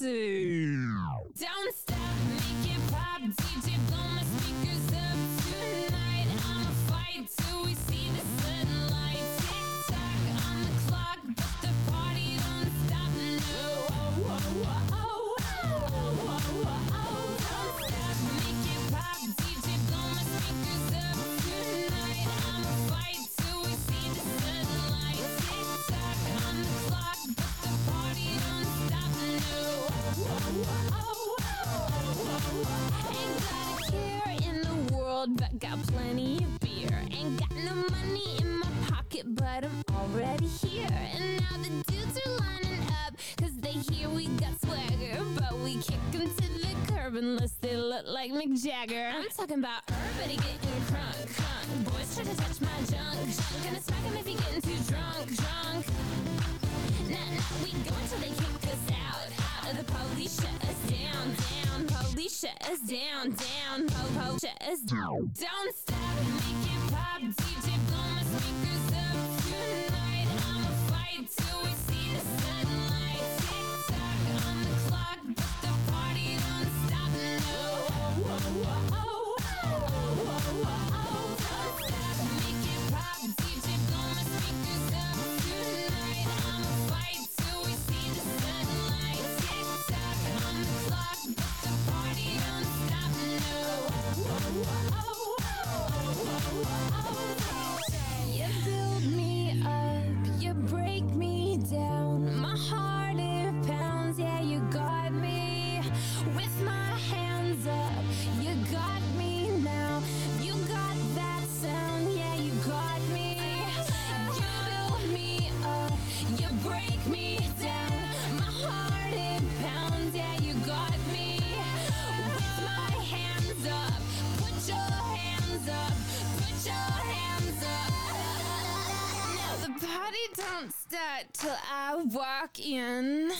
Don't stop, make but got plenty of beer. Ain't got no money in my pocket, but I'm already here. And now the dudes are lining up, cause they hear we got swagger. But we kick 'em to the curb unless they look like Mick Jagger. I'm talking about everybody getting crunk, crunk. Boys try to touch my junk, junk. Gonna smack 'em if he us down, down. Po, po, shut us down. Don't stop, make it pop. DJ, don't start till I walk in.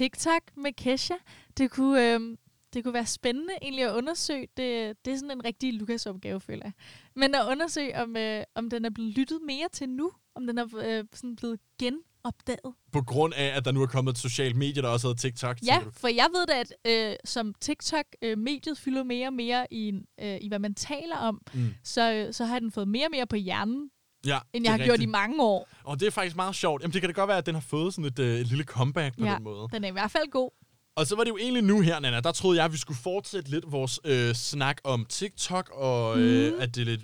TikTok med Kesha. Det kunne, øhm, det kunne være spændende egentlig at undersøge. Det, det er sådan en rigtig Lukas-opgave, føler jeg. Men at undersøge, om, øh, om den er blevet lyttet mere til nu. Om den er øh, sådan blevet genopdaget. På grund af, at der nu er kommet et socialt medie, der også hedder TikTok. Ja, for jeg ved da, at øh, som TikTok-mediet fylder mere og mere i, øh, i hvad man taler om, Mm. så, øh, så har den fået mere og mere på hjernen, Ja, end jeg har gjort i rigtigt. mange år. Og det er faktisk meget sjovt. Jamen, det kan da godt være, at den har fået sådan et, øh, et lille comeback på Ja. den måde. Den er i hvert fald god. Og så var det jo egentlig nu her, Nana, der troede jeg, at vi skulle fortsætte lidt vores øh, snak om TikTok, og øh, Mhm. at det er lidt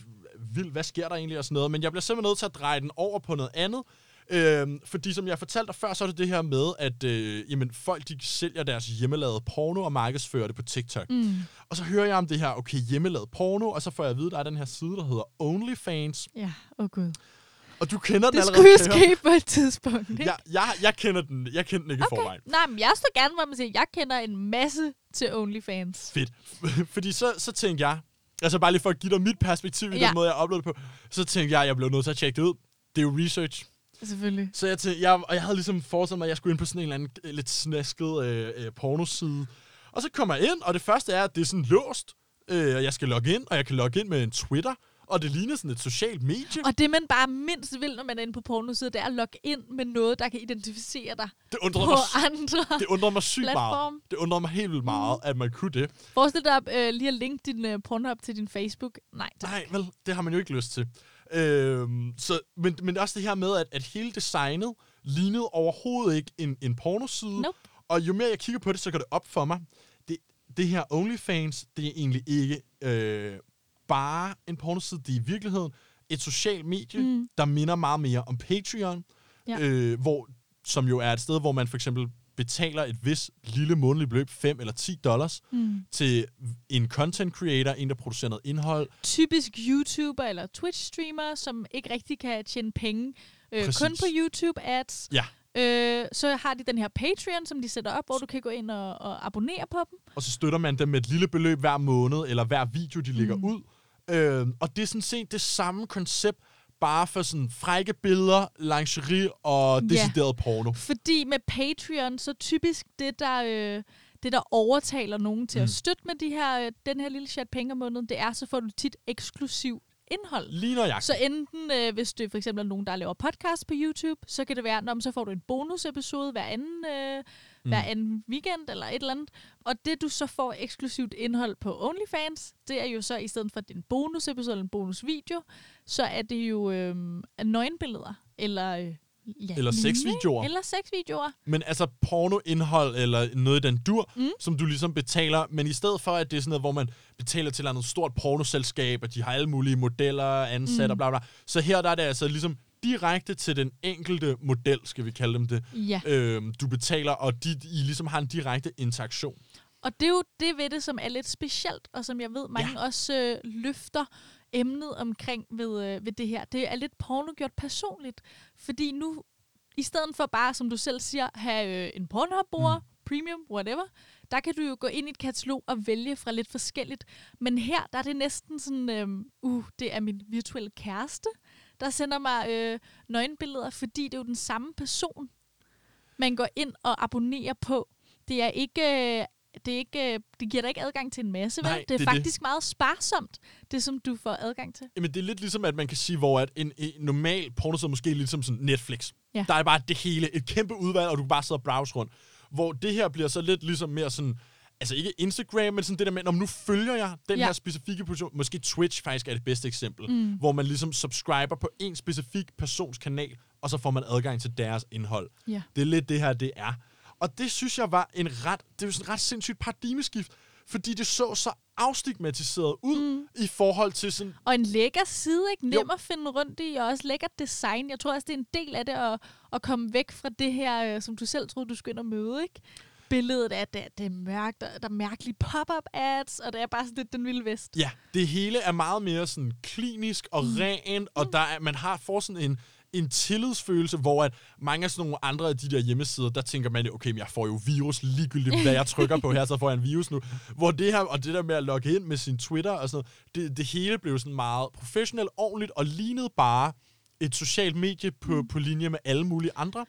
vildt, hvad sker der egentlig og sådan noget. Men jeg bliver simpelthen nødt til at dreje den over på noget andet. Øh, fordi som jeg fortalte dig før, så er det det her med, at øh, jamen, folk de sælger deres hjemmelavede porno og markedsfører det på TikTok. Mm. Og så hører jeg om det her, okay, hjemmelavet porno, og så får jeg at vide, der er den her side, der hedder OnlyFans. Ja, åh oh gud. Og du kender den Det allerede. skulle jo ske på et tidspunkt, ikke? Jeg, jeg, jeg kender den, jeg kender den ikke okay. i forvejen. Nej, men jeg står gerne, hvor man siger, jeg kender en masse til OnlyFans. Fedt. Fordi så, så tænkte jeg, altså bare lige for at give dig mit perspektiv i Ja. den måde, jeg uploader på, så tænkte jeg, at jeg blev nødt til at tjekke det ud. Det er jo research. Selvfølgelig. Så jeg, tænkte, jeg, og jeg havde ligesom forestillet mig, at jeg skulle ind på sådan en eller anden øh, lidt snasket øh, øh, pornoside. Og så kommer jeg ind, og det første er, at det er sådan låst. Øh, og jeg skal logge ind, og jeg kan logge ind med en Twitter. og det ligner sådan et socialt medie. Og det, man bare mindst vil, når man er inde på pornosider, det er at logge ind med noget, der kan identificere dig Det undrede på mig, andre. det undrede mig sygt meget. platform. Det undrede mig helt vildt meget, at man kunne det. Forestil dig øh, lige at linke din øh, Pornhub til din Facebook. Nej, tak. Nej, vel, det har man jo ikke lyst til. Øhm, så, men, men også det her med, at, at hele designet lignede overhovedet ikke en, en pornoside. Nope. Og jo mere jeg kigger på det, så går det op for mig. Det, det her OnlyFans, det er egentlig ikke øh, bare en pornoside. Det er i virkeligheden et socialt medie, Mm. der minder meget mere om Patreon. Ja. Øh, hvor, som jo er et sted, hvor man for eksempel betaler et vis lille månedligt beløb, 5 eller 10 dollars, Mm. til en content creator, en der producerer noget indhold, Typisk YouTuber eller Twitch-streamer, som ikke rigtig kan tjene penge. Øh, Præcis. kun på YouTube-ads. Ja. Øh, så har de den her Patreon, som de sætter op, hvor du kan gå ind og, og abonnere på dem. og så støtter man dem med et lille beløb hver måned, eller hver video, de lægger Mm. mm. ud. Øh, og det er sådan set det samme koncept, bare for sådan frække billeder, lingerie og Ja. decideret porno. Fordi med Patreon, så typisk det, der, øh, det, der overtaler nogen til mm. at støtte med de her, øh, den her lille chat penge om måneden, det er, så får du tit eksklusiv indhold. Lige nøjagtigt. Så enten, øh, hvis det for eksempel er nogen, der laver podcast på YouTube, så kan det være, når så får du en bonusepisode hver anden, øh, mm. hver anden weekend eller et eller andet. Og det, du så får eksklusivt indhold på OnlyFans, det er jo så i stedet for din bonusepisode eller en bonusvideo, så er det jo øh, nøgenbilleder eller... Øh, ja, Eller sexvideoer. Eller sexvideoer. Men altså pornoindhold eller noget i den dur, Mm. som du ligesom betaler, men i stedet for, at det er sådan noget, hvor man betaler til noget stort pornoselskab, og de har alle mulige modeller ansat Mm. og bla bla, så her der er det altså ligesom direkte til den enkelte model, skal vi kalde dem det, Ja. øhm, du betaler, og de, I ligesom har en direkte interaktion. Og det er jo det ved det, som er lidt specielt, og som jeg ved, mange ja. også øh, løfter emnet omkring ved, øh, ved det her. Det er lidt pornogjort personligt, fordi nu, i stedet for bare, som du selv siger, have øh, en pornhub-bruger, mm. premium, whatever, der kan du jo gå ind i et katalog og vælge fra lidt forskelligt. Men her, der er det næsten sådan, øh, uh, det er min virtuelle kæreste, der sender mig øh, nøgenbilleder, fordi det er jo den samme person, man går ind og abonnerer på. Det er ikke... Øh, det, er ikke, øh, det giver dig ikke adgang til en masse, vel? Nej, det er det faktisk meget sparsomt, det som du får adgang til. Jamen, det er lidt ligesom, at man kan sige, hvor at en, en normal pornoside måske er ligesom sådan Netflix. Ja. Der er bare det hele, et kæmpe udvalg, og du kan bare sidde og browse rundt. Hvor det her bliver så lidt ligesom mere sådan, altså ikke Instagram, men sådan det der med, om nu følger jeg den Ja. her specifikke position. Måske Twitch faktisk er det bedste eksempel. Mm. Hvor man ligesom subscriber på en specifik persons kanal, og så får man adgang til deres indhold. Ja. Det er lidt det her, det er. Og det synes jeg var en ret, det er jo sådan et ret sindssygt paradigmeskift, fordi det så så afstigmatiseret ud mm. i forhold til sådan, Og en lækker side, ikke? Nem Jo. at finde rundt i, og også lækkert design. Jeg tror også, det er en del af det at, at komme væk fra det her, øh, som du selv troede, du skulle ind og møde, ikke? Billedet af, at det, det er mørkt, og der er mærkelige pop-up ads, og det er bare sådan lidt den vilde vest. Ja, det hele er meget mere sådan klinisk og mm. ren, og der er, man har får sådan en, en tillidsfølelse, hvor at mange af sådan nogle andre af de der hjemmesider, der tænker man, okay, men jeg får jo virus ligegyldigt, hvad jeg trykker på her, så får jeg en virus nu. Hvor det her, og det der med at logge ind med sin Twitter og sådan noget, det, det hele blev sådan meget professionelt, ordentligt, og lignede bare et socialt medie på, mm. på linje med alle mulige andre.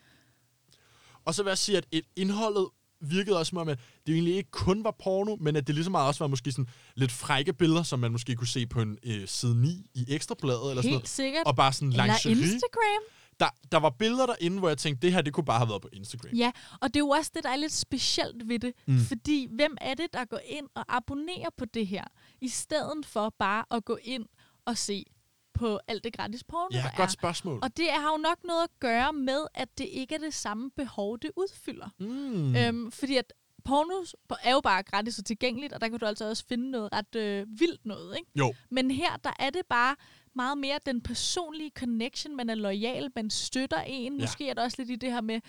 Og så vil jeg sige, at et indholdet virkede også som om, at det egentlig ikke kun var porno, men at det lige så meget også var måske sådan lidt frække billeder, som man måske kunne se på en øh, side 9 i Ekstrabladet eller sådan Helt noget. sikkert. Og bare sådan Eller lingerie. Instagram. Der, der var billeder derinde, hvor jeg tænkte, det her, det kunne bare have været på Instagram. Ja, og det er jo også det, der er lidt specielt ved det. Mm. Fordi hvem er det, der går ind og abonnerer på det her, i stedet for bare at gå ind og se på alt det gratis porno, Ja, der godt er. spørgsmål. Og det har jo nok noget at gøre med, at det ikke er det samme behov, det udfylder. Mm. Øhm, fordi at porno er jo bare gratis og tilgængeligt, og der kan du altså også finde noget ret øh, vildt noget, ikke? Jo, Men her, der er det bare meget mere den personlige connection. Man er lojal, man støtter en. Ja. Måske er der også lidt i det her med,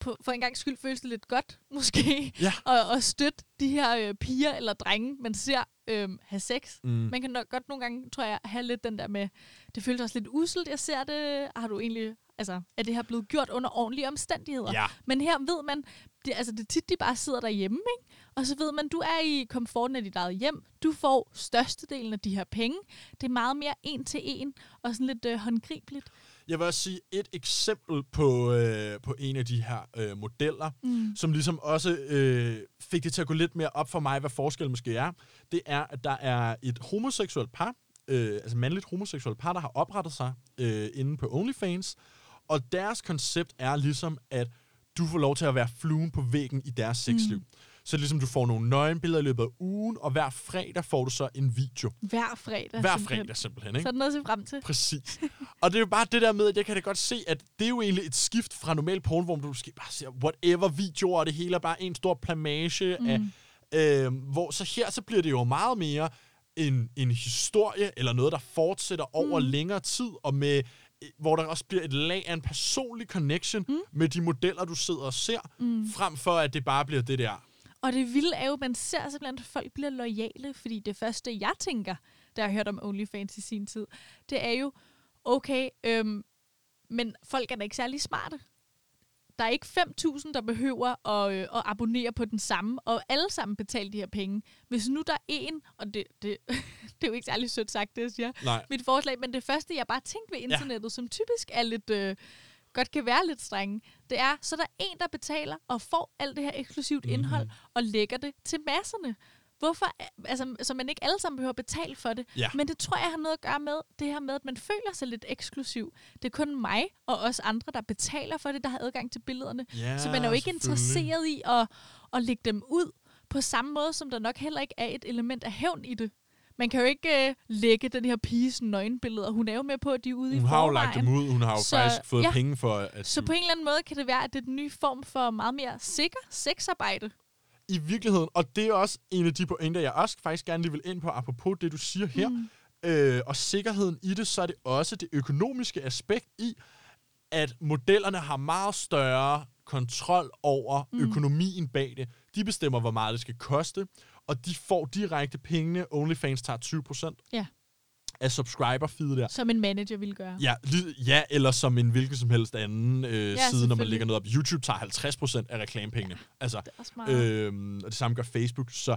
på, for en gang skyld føles det lidt godt, måske, Ja. at, at støtte de her øh, piger eller drenge, man ser øh, have sex. Mm. Man kan nok godt nogle gange, tror jeg, have lidt den der med, det føles også lidt uselt, jeg ser det. Har du egentlig, altså, er det her blevet gjort under ordentlige omstændigheder? ja. Men her ved man, det, altså det er tit, de bare sidder derhjemme, ikke? Og så ved man, du er i komforten af dit eget hjem. Du får størstedelen af de her penge. Det er meget mere en til en, og sådan lidt øh, håndgribeligt. Jeg vil også sige et eksempel på, øh, på en af de her øh, modeller, Mm. som ligesom også øh, fik det til at gå lidt mere op for mig, hvad forskellen måske er. Det er, at der er et homoseksuelt par, øh, altså mandligt homoseksuelle par, der har oprettet sig øh, inde på OnlyFans. Og deres koncept er ligesom, at du får lov til at være fluen på væggen i deres sexliv. Mm. Så ligesom du får nogle nøgenbilleder i løbet af ugen, og hver fredag får du så en video. Hver fredag. Hver simpelthen. fredag simpelthen, ikke? Så er der noget at se frem til. Præcis. og det er jo bare det der med, at jeg kan da godt se, at det er jo egentlig et skift fra normal porn, hvor du måske bare ser whatever videoer, og det hele er bare en stor plamage mm. af... Øh, hvor så her, så bliver det jo meget mere en, en historie, eller noget, der fortsætter over mm. længere tid, og med hvor der også bliver et lag af en personlig connection mm. med de modeller, du sidder og ser, mm. frem for at det bare bliver det der. Og det vilde er jo, at man ser simpelthen, at folk bliver lojale, fordi det første, jeg tænker, da jeg har hørt om OnlyFans i sin tid, det er jo, okay, øhm, men folk er da ikke særlig smarte. Der er ikke 5.000, der behøver at, øh, at abonnere på den samme, og alle sammen betaler de her penge. Hvis nu der er en, og det, det, det er jo ikke særlig sødt sagt, det jeg siger, Nej. mit forslag, men det første, jeg bare tænkte ved internettet, ja. som typisk er lidt, øh, godt kan være lidt strenge, det er, så der er en, der betaler og får alt det her eksklusivt mm-hmm. indhold og lægger det til masserne. Hvorfor? Altså, så man ikke alle sammen behøver betale for det. Ja. Men det tror jeg har noget at gøre med det her med, at man føler sig lidt eksklusiv. Det er kun mig og os andre, der betaler for det, der har adgang til billederne. Ja, så man er jo ikke interesseret i at, at lægge dem ud på samme måde, som der nok heller ikke er et element af hævn i det. Man kan jo ikke øh, lægge den her piges nøgenbilleder. Hun er jo med på, at de er ude i Hun har jo lagt dem ud, hun har jo Så, faktisk fået ja. ja. penge for at... Så på en eller anden måde kan det være, at det er den nye form for meget mere sikker sexarbejde. I virkeligheden, og det er også en af de pointer, jeg også faktisk gerne lige vil ind på, apropos det, du siger her, mm. øh, og sikkerheden i det, så er det også det økonomiske aspekt i, at modellerne har meget større kontrol over mm. økonomien bag det. De bestemmer, hvor meget det skal koste, og de får direkte pengene. OnlyFans tager 20% Ja. af subscriber-feedet der. Som en manager ville gøre. Ja, ja, eller som en hvilken som helst anden øh, ja, side, når man lægger noget op. YouTube tager 50% af reklamepengene. Altså, Det øhm, og det samme gør Facebook. Så,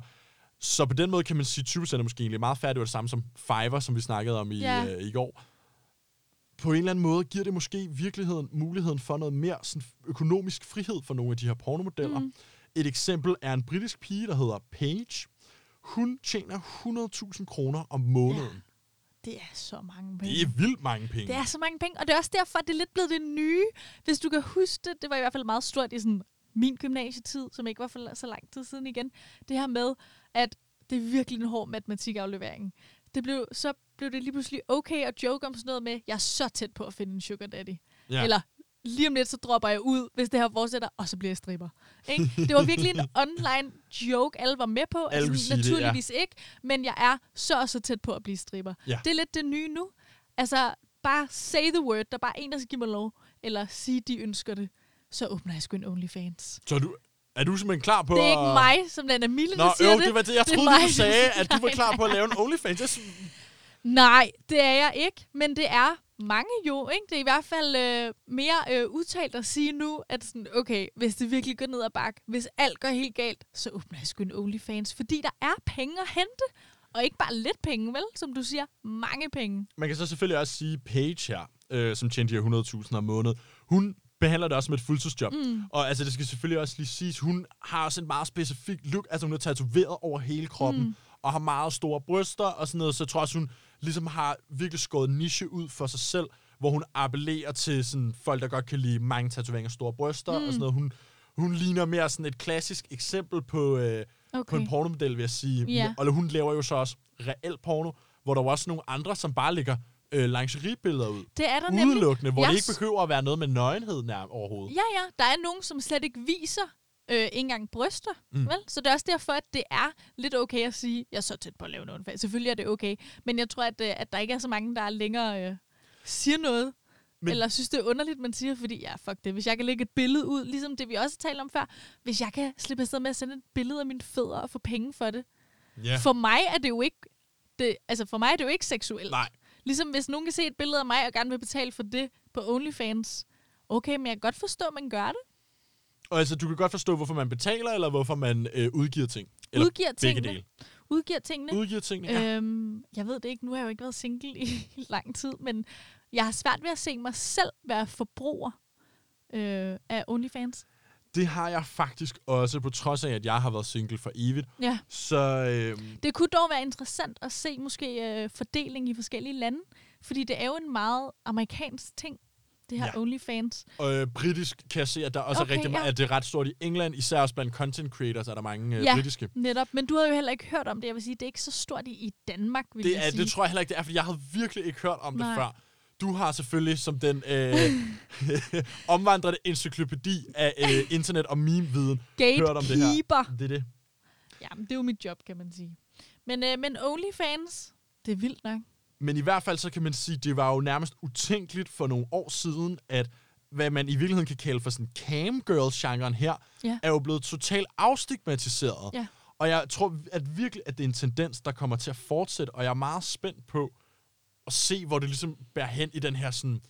så på den måde kan man sige, 20% er måske egentlig meget færdigt. Det var det samme som Fiverr, som vi snakkede om i, Ja. øh, i går. På en eller anden måde giver det måske i virkeligheden muligheden for noget mere sådan, økonomisk frihed for nogle af de her pornomodeller. Mm. Et eksempel er en britisk pige, der hedder Paige. Hun tjener 100.000 kroner om måneden. Det er så mange penge. Det er vildt mange penge. Det er så mange penge, og det er også derfor, at det er lidt blevet det nye. Hvis du kan huske det, det var i hvert fald meget stort i sådan min gymnasietid, som ikke var for så lang tid siden igen. Det her med, at det er virkelig en hård matematikaflevering. Det blev, så blev det lige pludselig okay at joke om sådan noget med, jeg er så tæt på at finde en sugar daddy. Ja. Eller lige om lidt, så dropper jeg ud, hvis det her fortsætter, og så bliver jeg stripper. Ikke? Det var virkelig en online joke, alle var med på. Alle kunne sige det, ja. naturligvis ikke, men jeg er så og så tæt på at blive stripper. Ja. Det er lidt det nye nu. Altså, bare say the word. Der er bare en, der skal give mig lov. Eller sige, de ønsker det. Så åbner jeg sgu en OnlyFans. Så er du, er du simpelthen klar på Det er ikke mig, som den er Mille, Nå, der siger øv, det. det var det. Jeg Det troede, mig, du sagde, at du var klar på at lave en OnlyFans. Jeg, Nej, det er jeg ikke. Men det er mange jo, ikke? Det er i hvert fald øh, mere øh, udtalt at sige nu, at sådan, okay, hvis det virkelig går ned ad bakke, hvis alt går helt galt, så åbner jeg sgu en OnlyFans. Fordi der er penge at hente. Og ikke bare lidt penge, vel? Som du siger, mange penge. man kan så selvfølgelig også sige, Paige her, øh, som tjener de her 100.000 om måneden, hun behandler det også som et fuldtidsjob. Mm. Og altså, det skal selvfølgelig også lige siges, hun har også en meget specifik look. Altså, hun er tatoveret over hele kroppen, mm. og har meget store bryster og sådan noget. Så jeg tror også, hun ligesom har virkelig skåret niche ud for sig selv, hvor hun appellerer til sådan, folk, der godt kan lide mange tatoveringer, store bryster mm. og sådan noget. Hun, hun ligner mere sådan et klassisk eksempel på, øh, Okay. på en pornomodel, vil jeg sige. Ja. Og hun laver jo så også reel porno, hvor der er jo også nogle andre, som bare lægger øh, lingeriebilleder ud. Det er der nemlig. Udelukkende, hvor Jeg det ikke behøver at være noget med nøgenhed nær overhovedet. Ja, ja. Der er nogen, som slet ikke viser øh, ikke engang bryster. Mm. Vel? Så det er også derfor, at det er lidt okay at sige, jeg er så tæt på at lave noget. OnlyFans. Selvfølgelig er det okay. Men jeg tror, at, øh, at der ikke er så mange, der længere øh, siger noget. Men, eller synes, det er underligt, man siger, fordi ja, fuck det. Hvis jeg kan lægge et billede ud, ligesom det vi også talte om før. Hvis jeg kan slippe afsted med at sende et billede af mine fødder og få penge for det. Ja. For mig er det jo ikke, det, altså for mig er det jo ikke seksuelt. Nej. Ligesom hvis nogen kan se et billede af mig og gerne vil betale for det på OnlyFans. Okay, men jeg kan godt forstå, at man gør det. Og altså, du kan godt forstå, hvorfor man betaler, eller hvorfor man øh, udgiver ting. Eller Udgiver tingene. dele. Udgiver tingene. Udgiver tingene, ja. Øhm, jeg ved det ikke, nu har jeg jo ikke været single i lang tid, men jeg har svært ved at se mig selv være forbruger øh, af OnlyFans. Det har jeg faktisk også, på trods af, at jeg har været single for evigt. Ja. Så øhm, Det kunne dog være interessant at se måske øh, fordeling i forskellige lande, fordi det er jo en meget amerikansk ting, det her Ja. OnlyFans. øh, britisk kan jeg se, at der også Okay, er rigtig ja. meget, at det er ret stort i England, især også blandt content creators, er der mange øh, Ja. britiske. Netop, men du havde jo heller ikke hørt om det. Jeg vil sige, det er ikke så stort i, i Danmark, vil Det, jeg er, sige. det tror jeg heller ikke, det er, for jeg havde virkelig ikke hørt om Nej. det før. Du har selvfølgelig som den øh, omvandrende encyklopædi af øh, internet- og meme-viden hørt om det her. Det er det. Jamen, det er jo mit job, kan man sige. Men, øh, men OnlyFans, det er vildt nok. Men i hvert fald så kan man sige, det var jo nærmest utænkeligt for nogle år siden, at hvad man i virkeligheden kan kalde for sådan camgirls-genren her, Ja. er jo blevet totalt afstigmatiseret. Ja. Og jeg tror at virkelig, at det er en tendens, der kommer til at fortsætte, og jeg er meget spændt på at se, hvor det ligesom bærer hen i den her sådan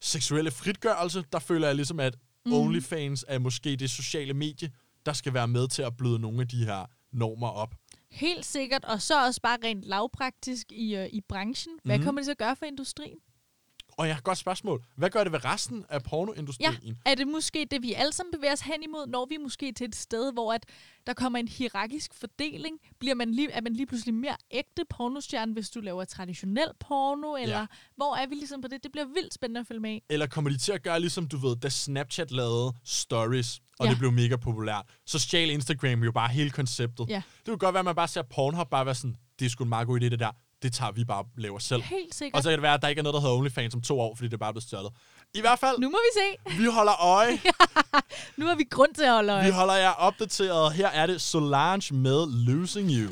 seksuelle fritgørelse. Der føler jeg ligesom, at mm. OnlyFans er måske det sociale medie, der skal være med til at bløde nogle af de her normer op. Helt sikkert, og så også bare rent lavpraktisk i, øh, i branchen. Hvad Mhm. kommer det til at gøre for industrien? Og jeg har et godt spørgsmål. Hvad gør det ved resten af pornoindustrien? Er det måske det, vi alle sammen bevæger os hen imod, når vi måske til et sted, hvor at der kommer en hierarkisk fordeling? Bliver man lige, er man lige pludselig mere ægte pornostjerne, hvis du laver traditionel porno? Eller Ja. hvor er vi ligesom på det? Det bliver vildt spændende at følge med. Eller kommer de til at gøre ligesom, du ved, da Snapchat lavede stories, og Ja. det blev mega populært, så stjal Instagram jo bare hele konceptet. Ja. Det kunne godt være, at man bare ser Pornhub bare være sådan, det er sgu en meget god idé, det der. Det tager vi bare laver selv. Helt sikkert. Og så kan det være, at der ikke er noget, der hedder OnlyFans om to år, fordi det er bare blevet stjålet. I hvert fald, Nu må vi se. vi holder øje. Nu har vi grund til at holde øje. Vi holder jer opdateret. Her er det Solange med Losing You.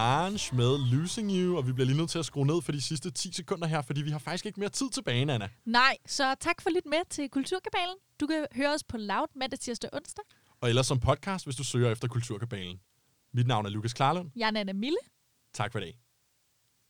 Solange med Losing You, og vi bliver lige nødt til at skrue ned for de sidste 10 sekunder her, fordi vi har faktisk ikke mere tid tilbage, Anna. Nej, så tak for lidt med til Kulturkabalen. Du kan høre os på Loud mandag, tirsdag og onsdag. Og ellers som podcast, hvis du søger efter Kulturkabalen. Mit navn er Lukas Klarlund. Jeg er Nana Mille. Tak for i dag.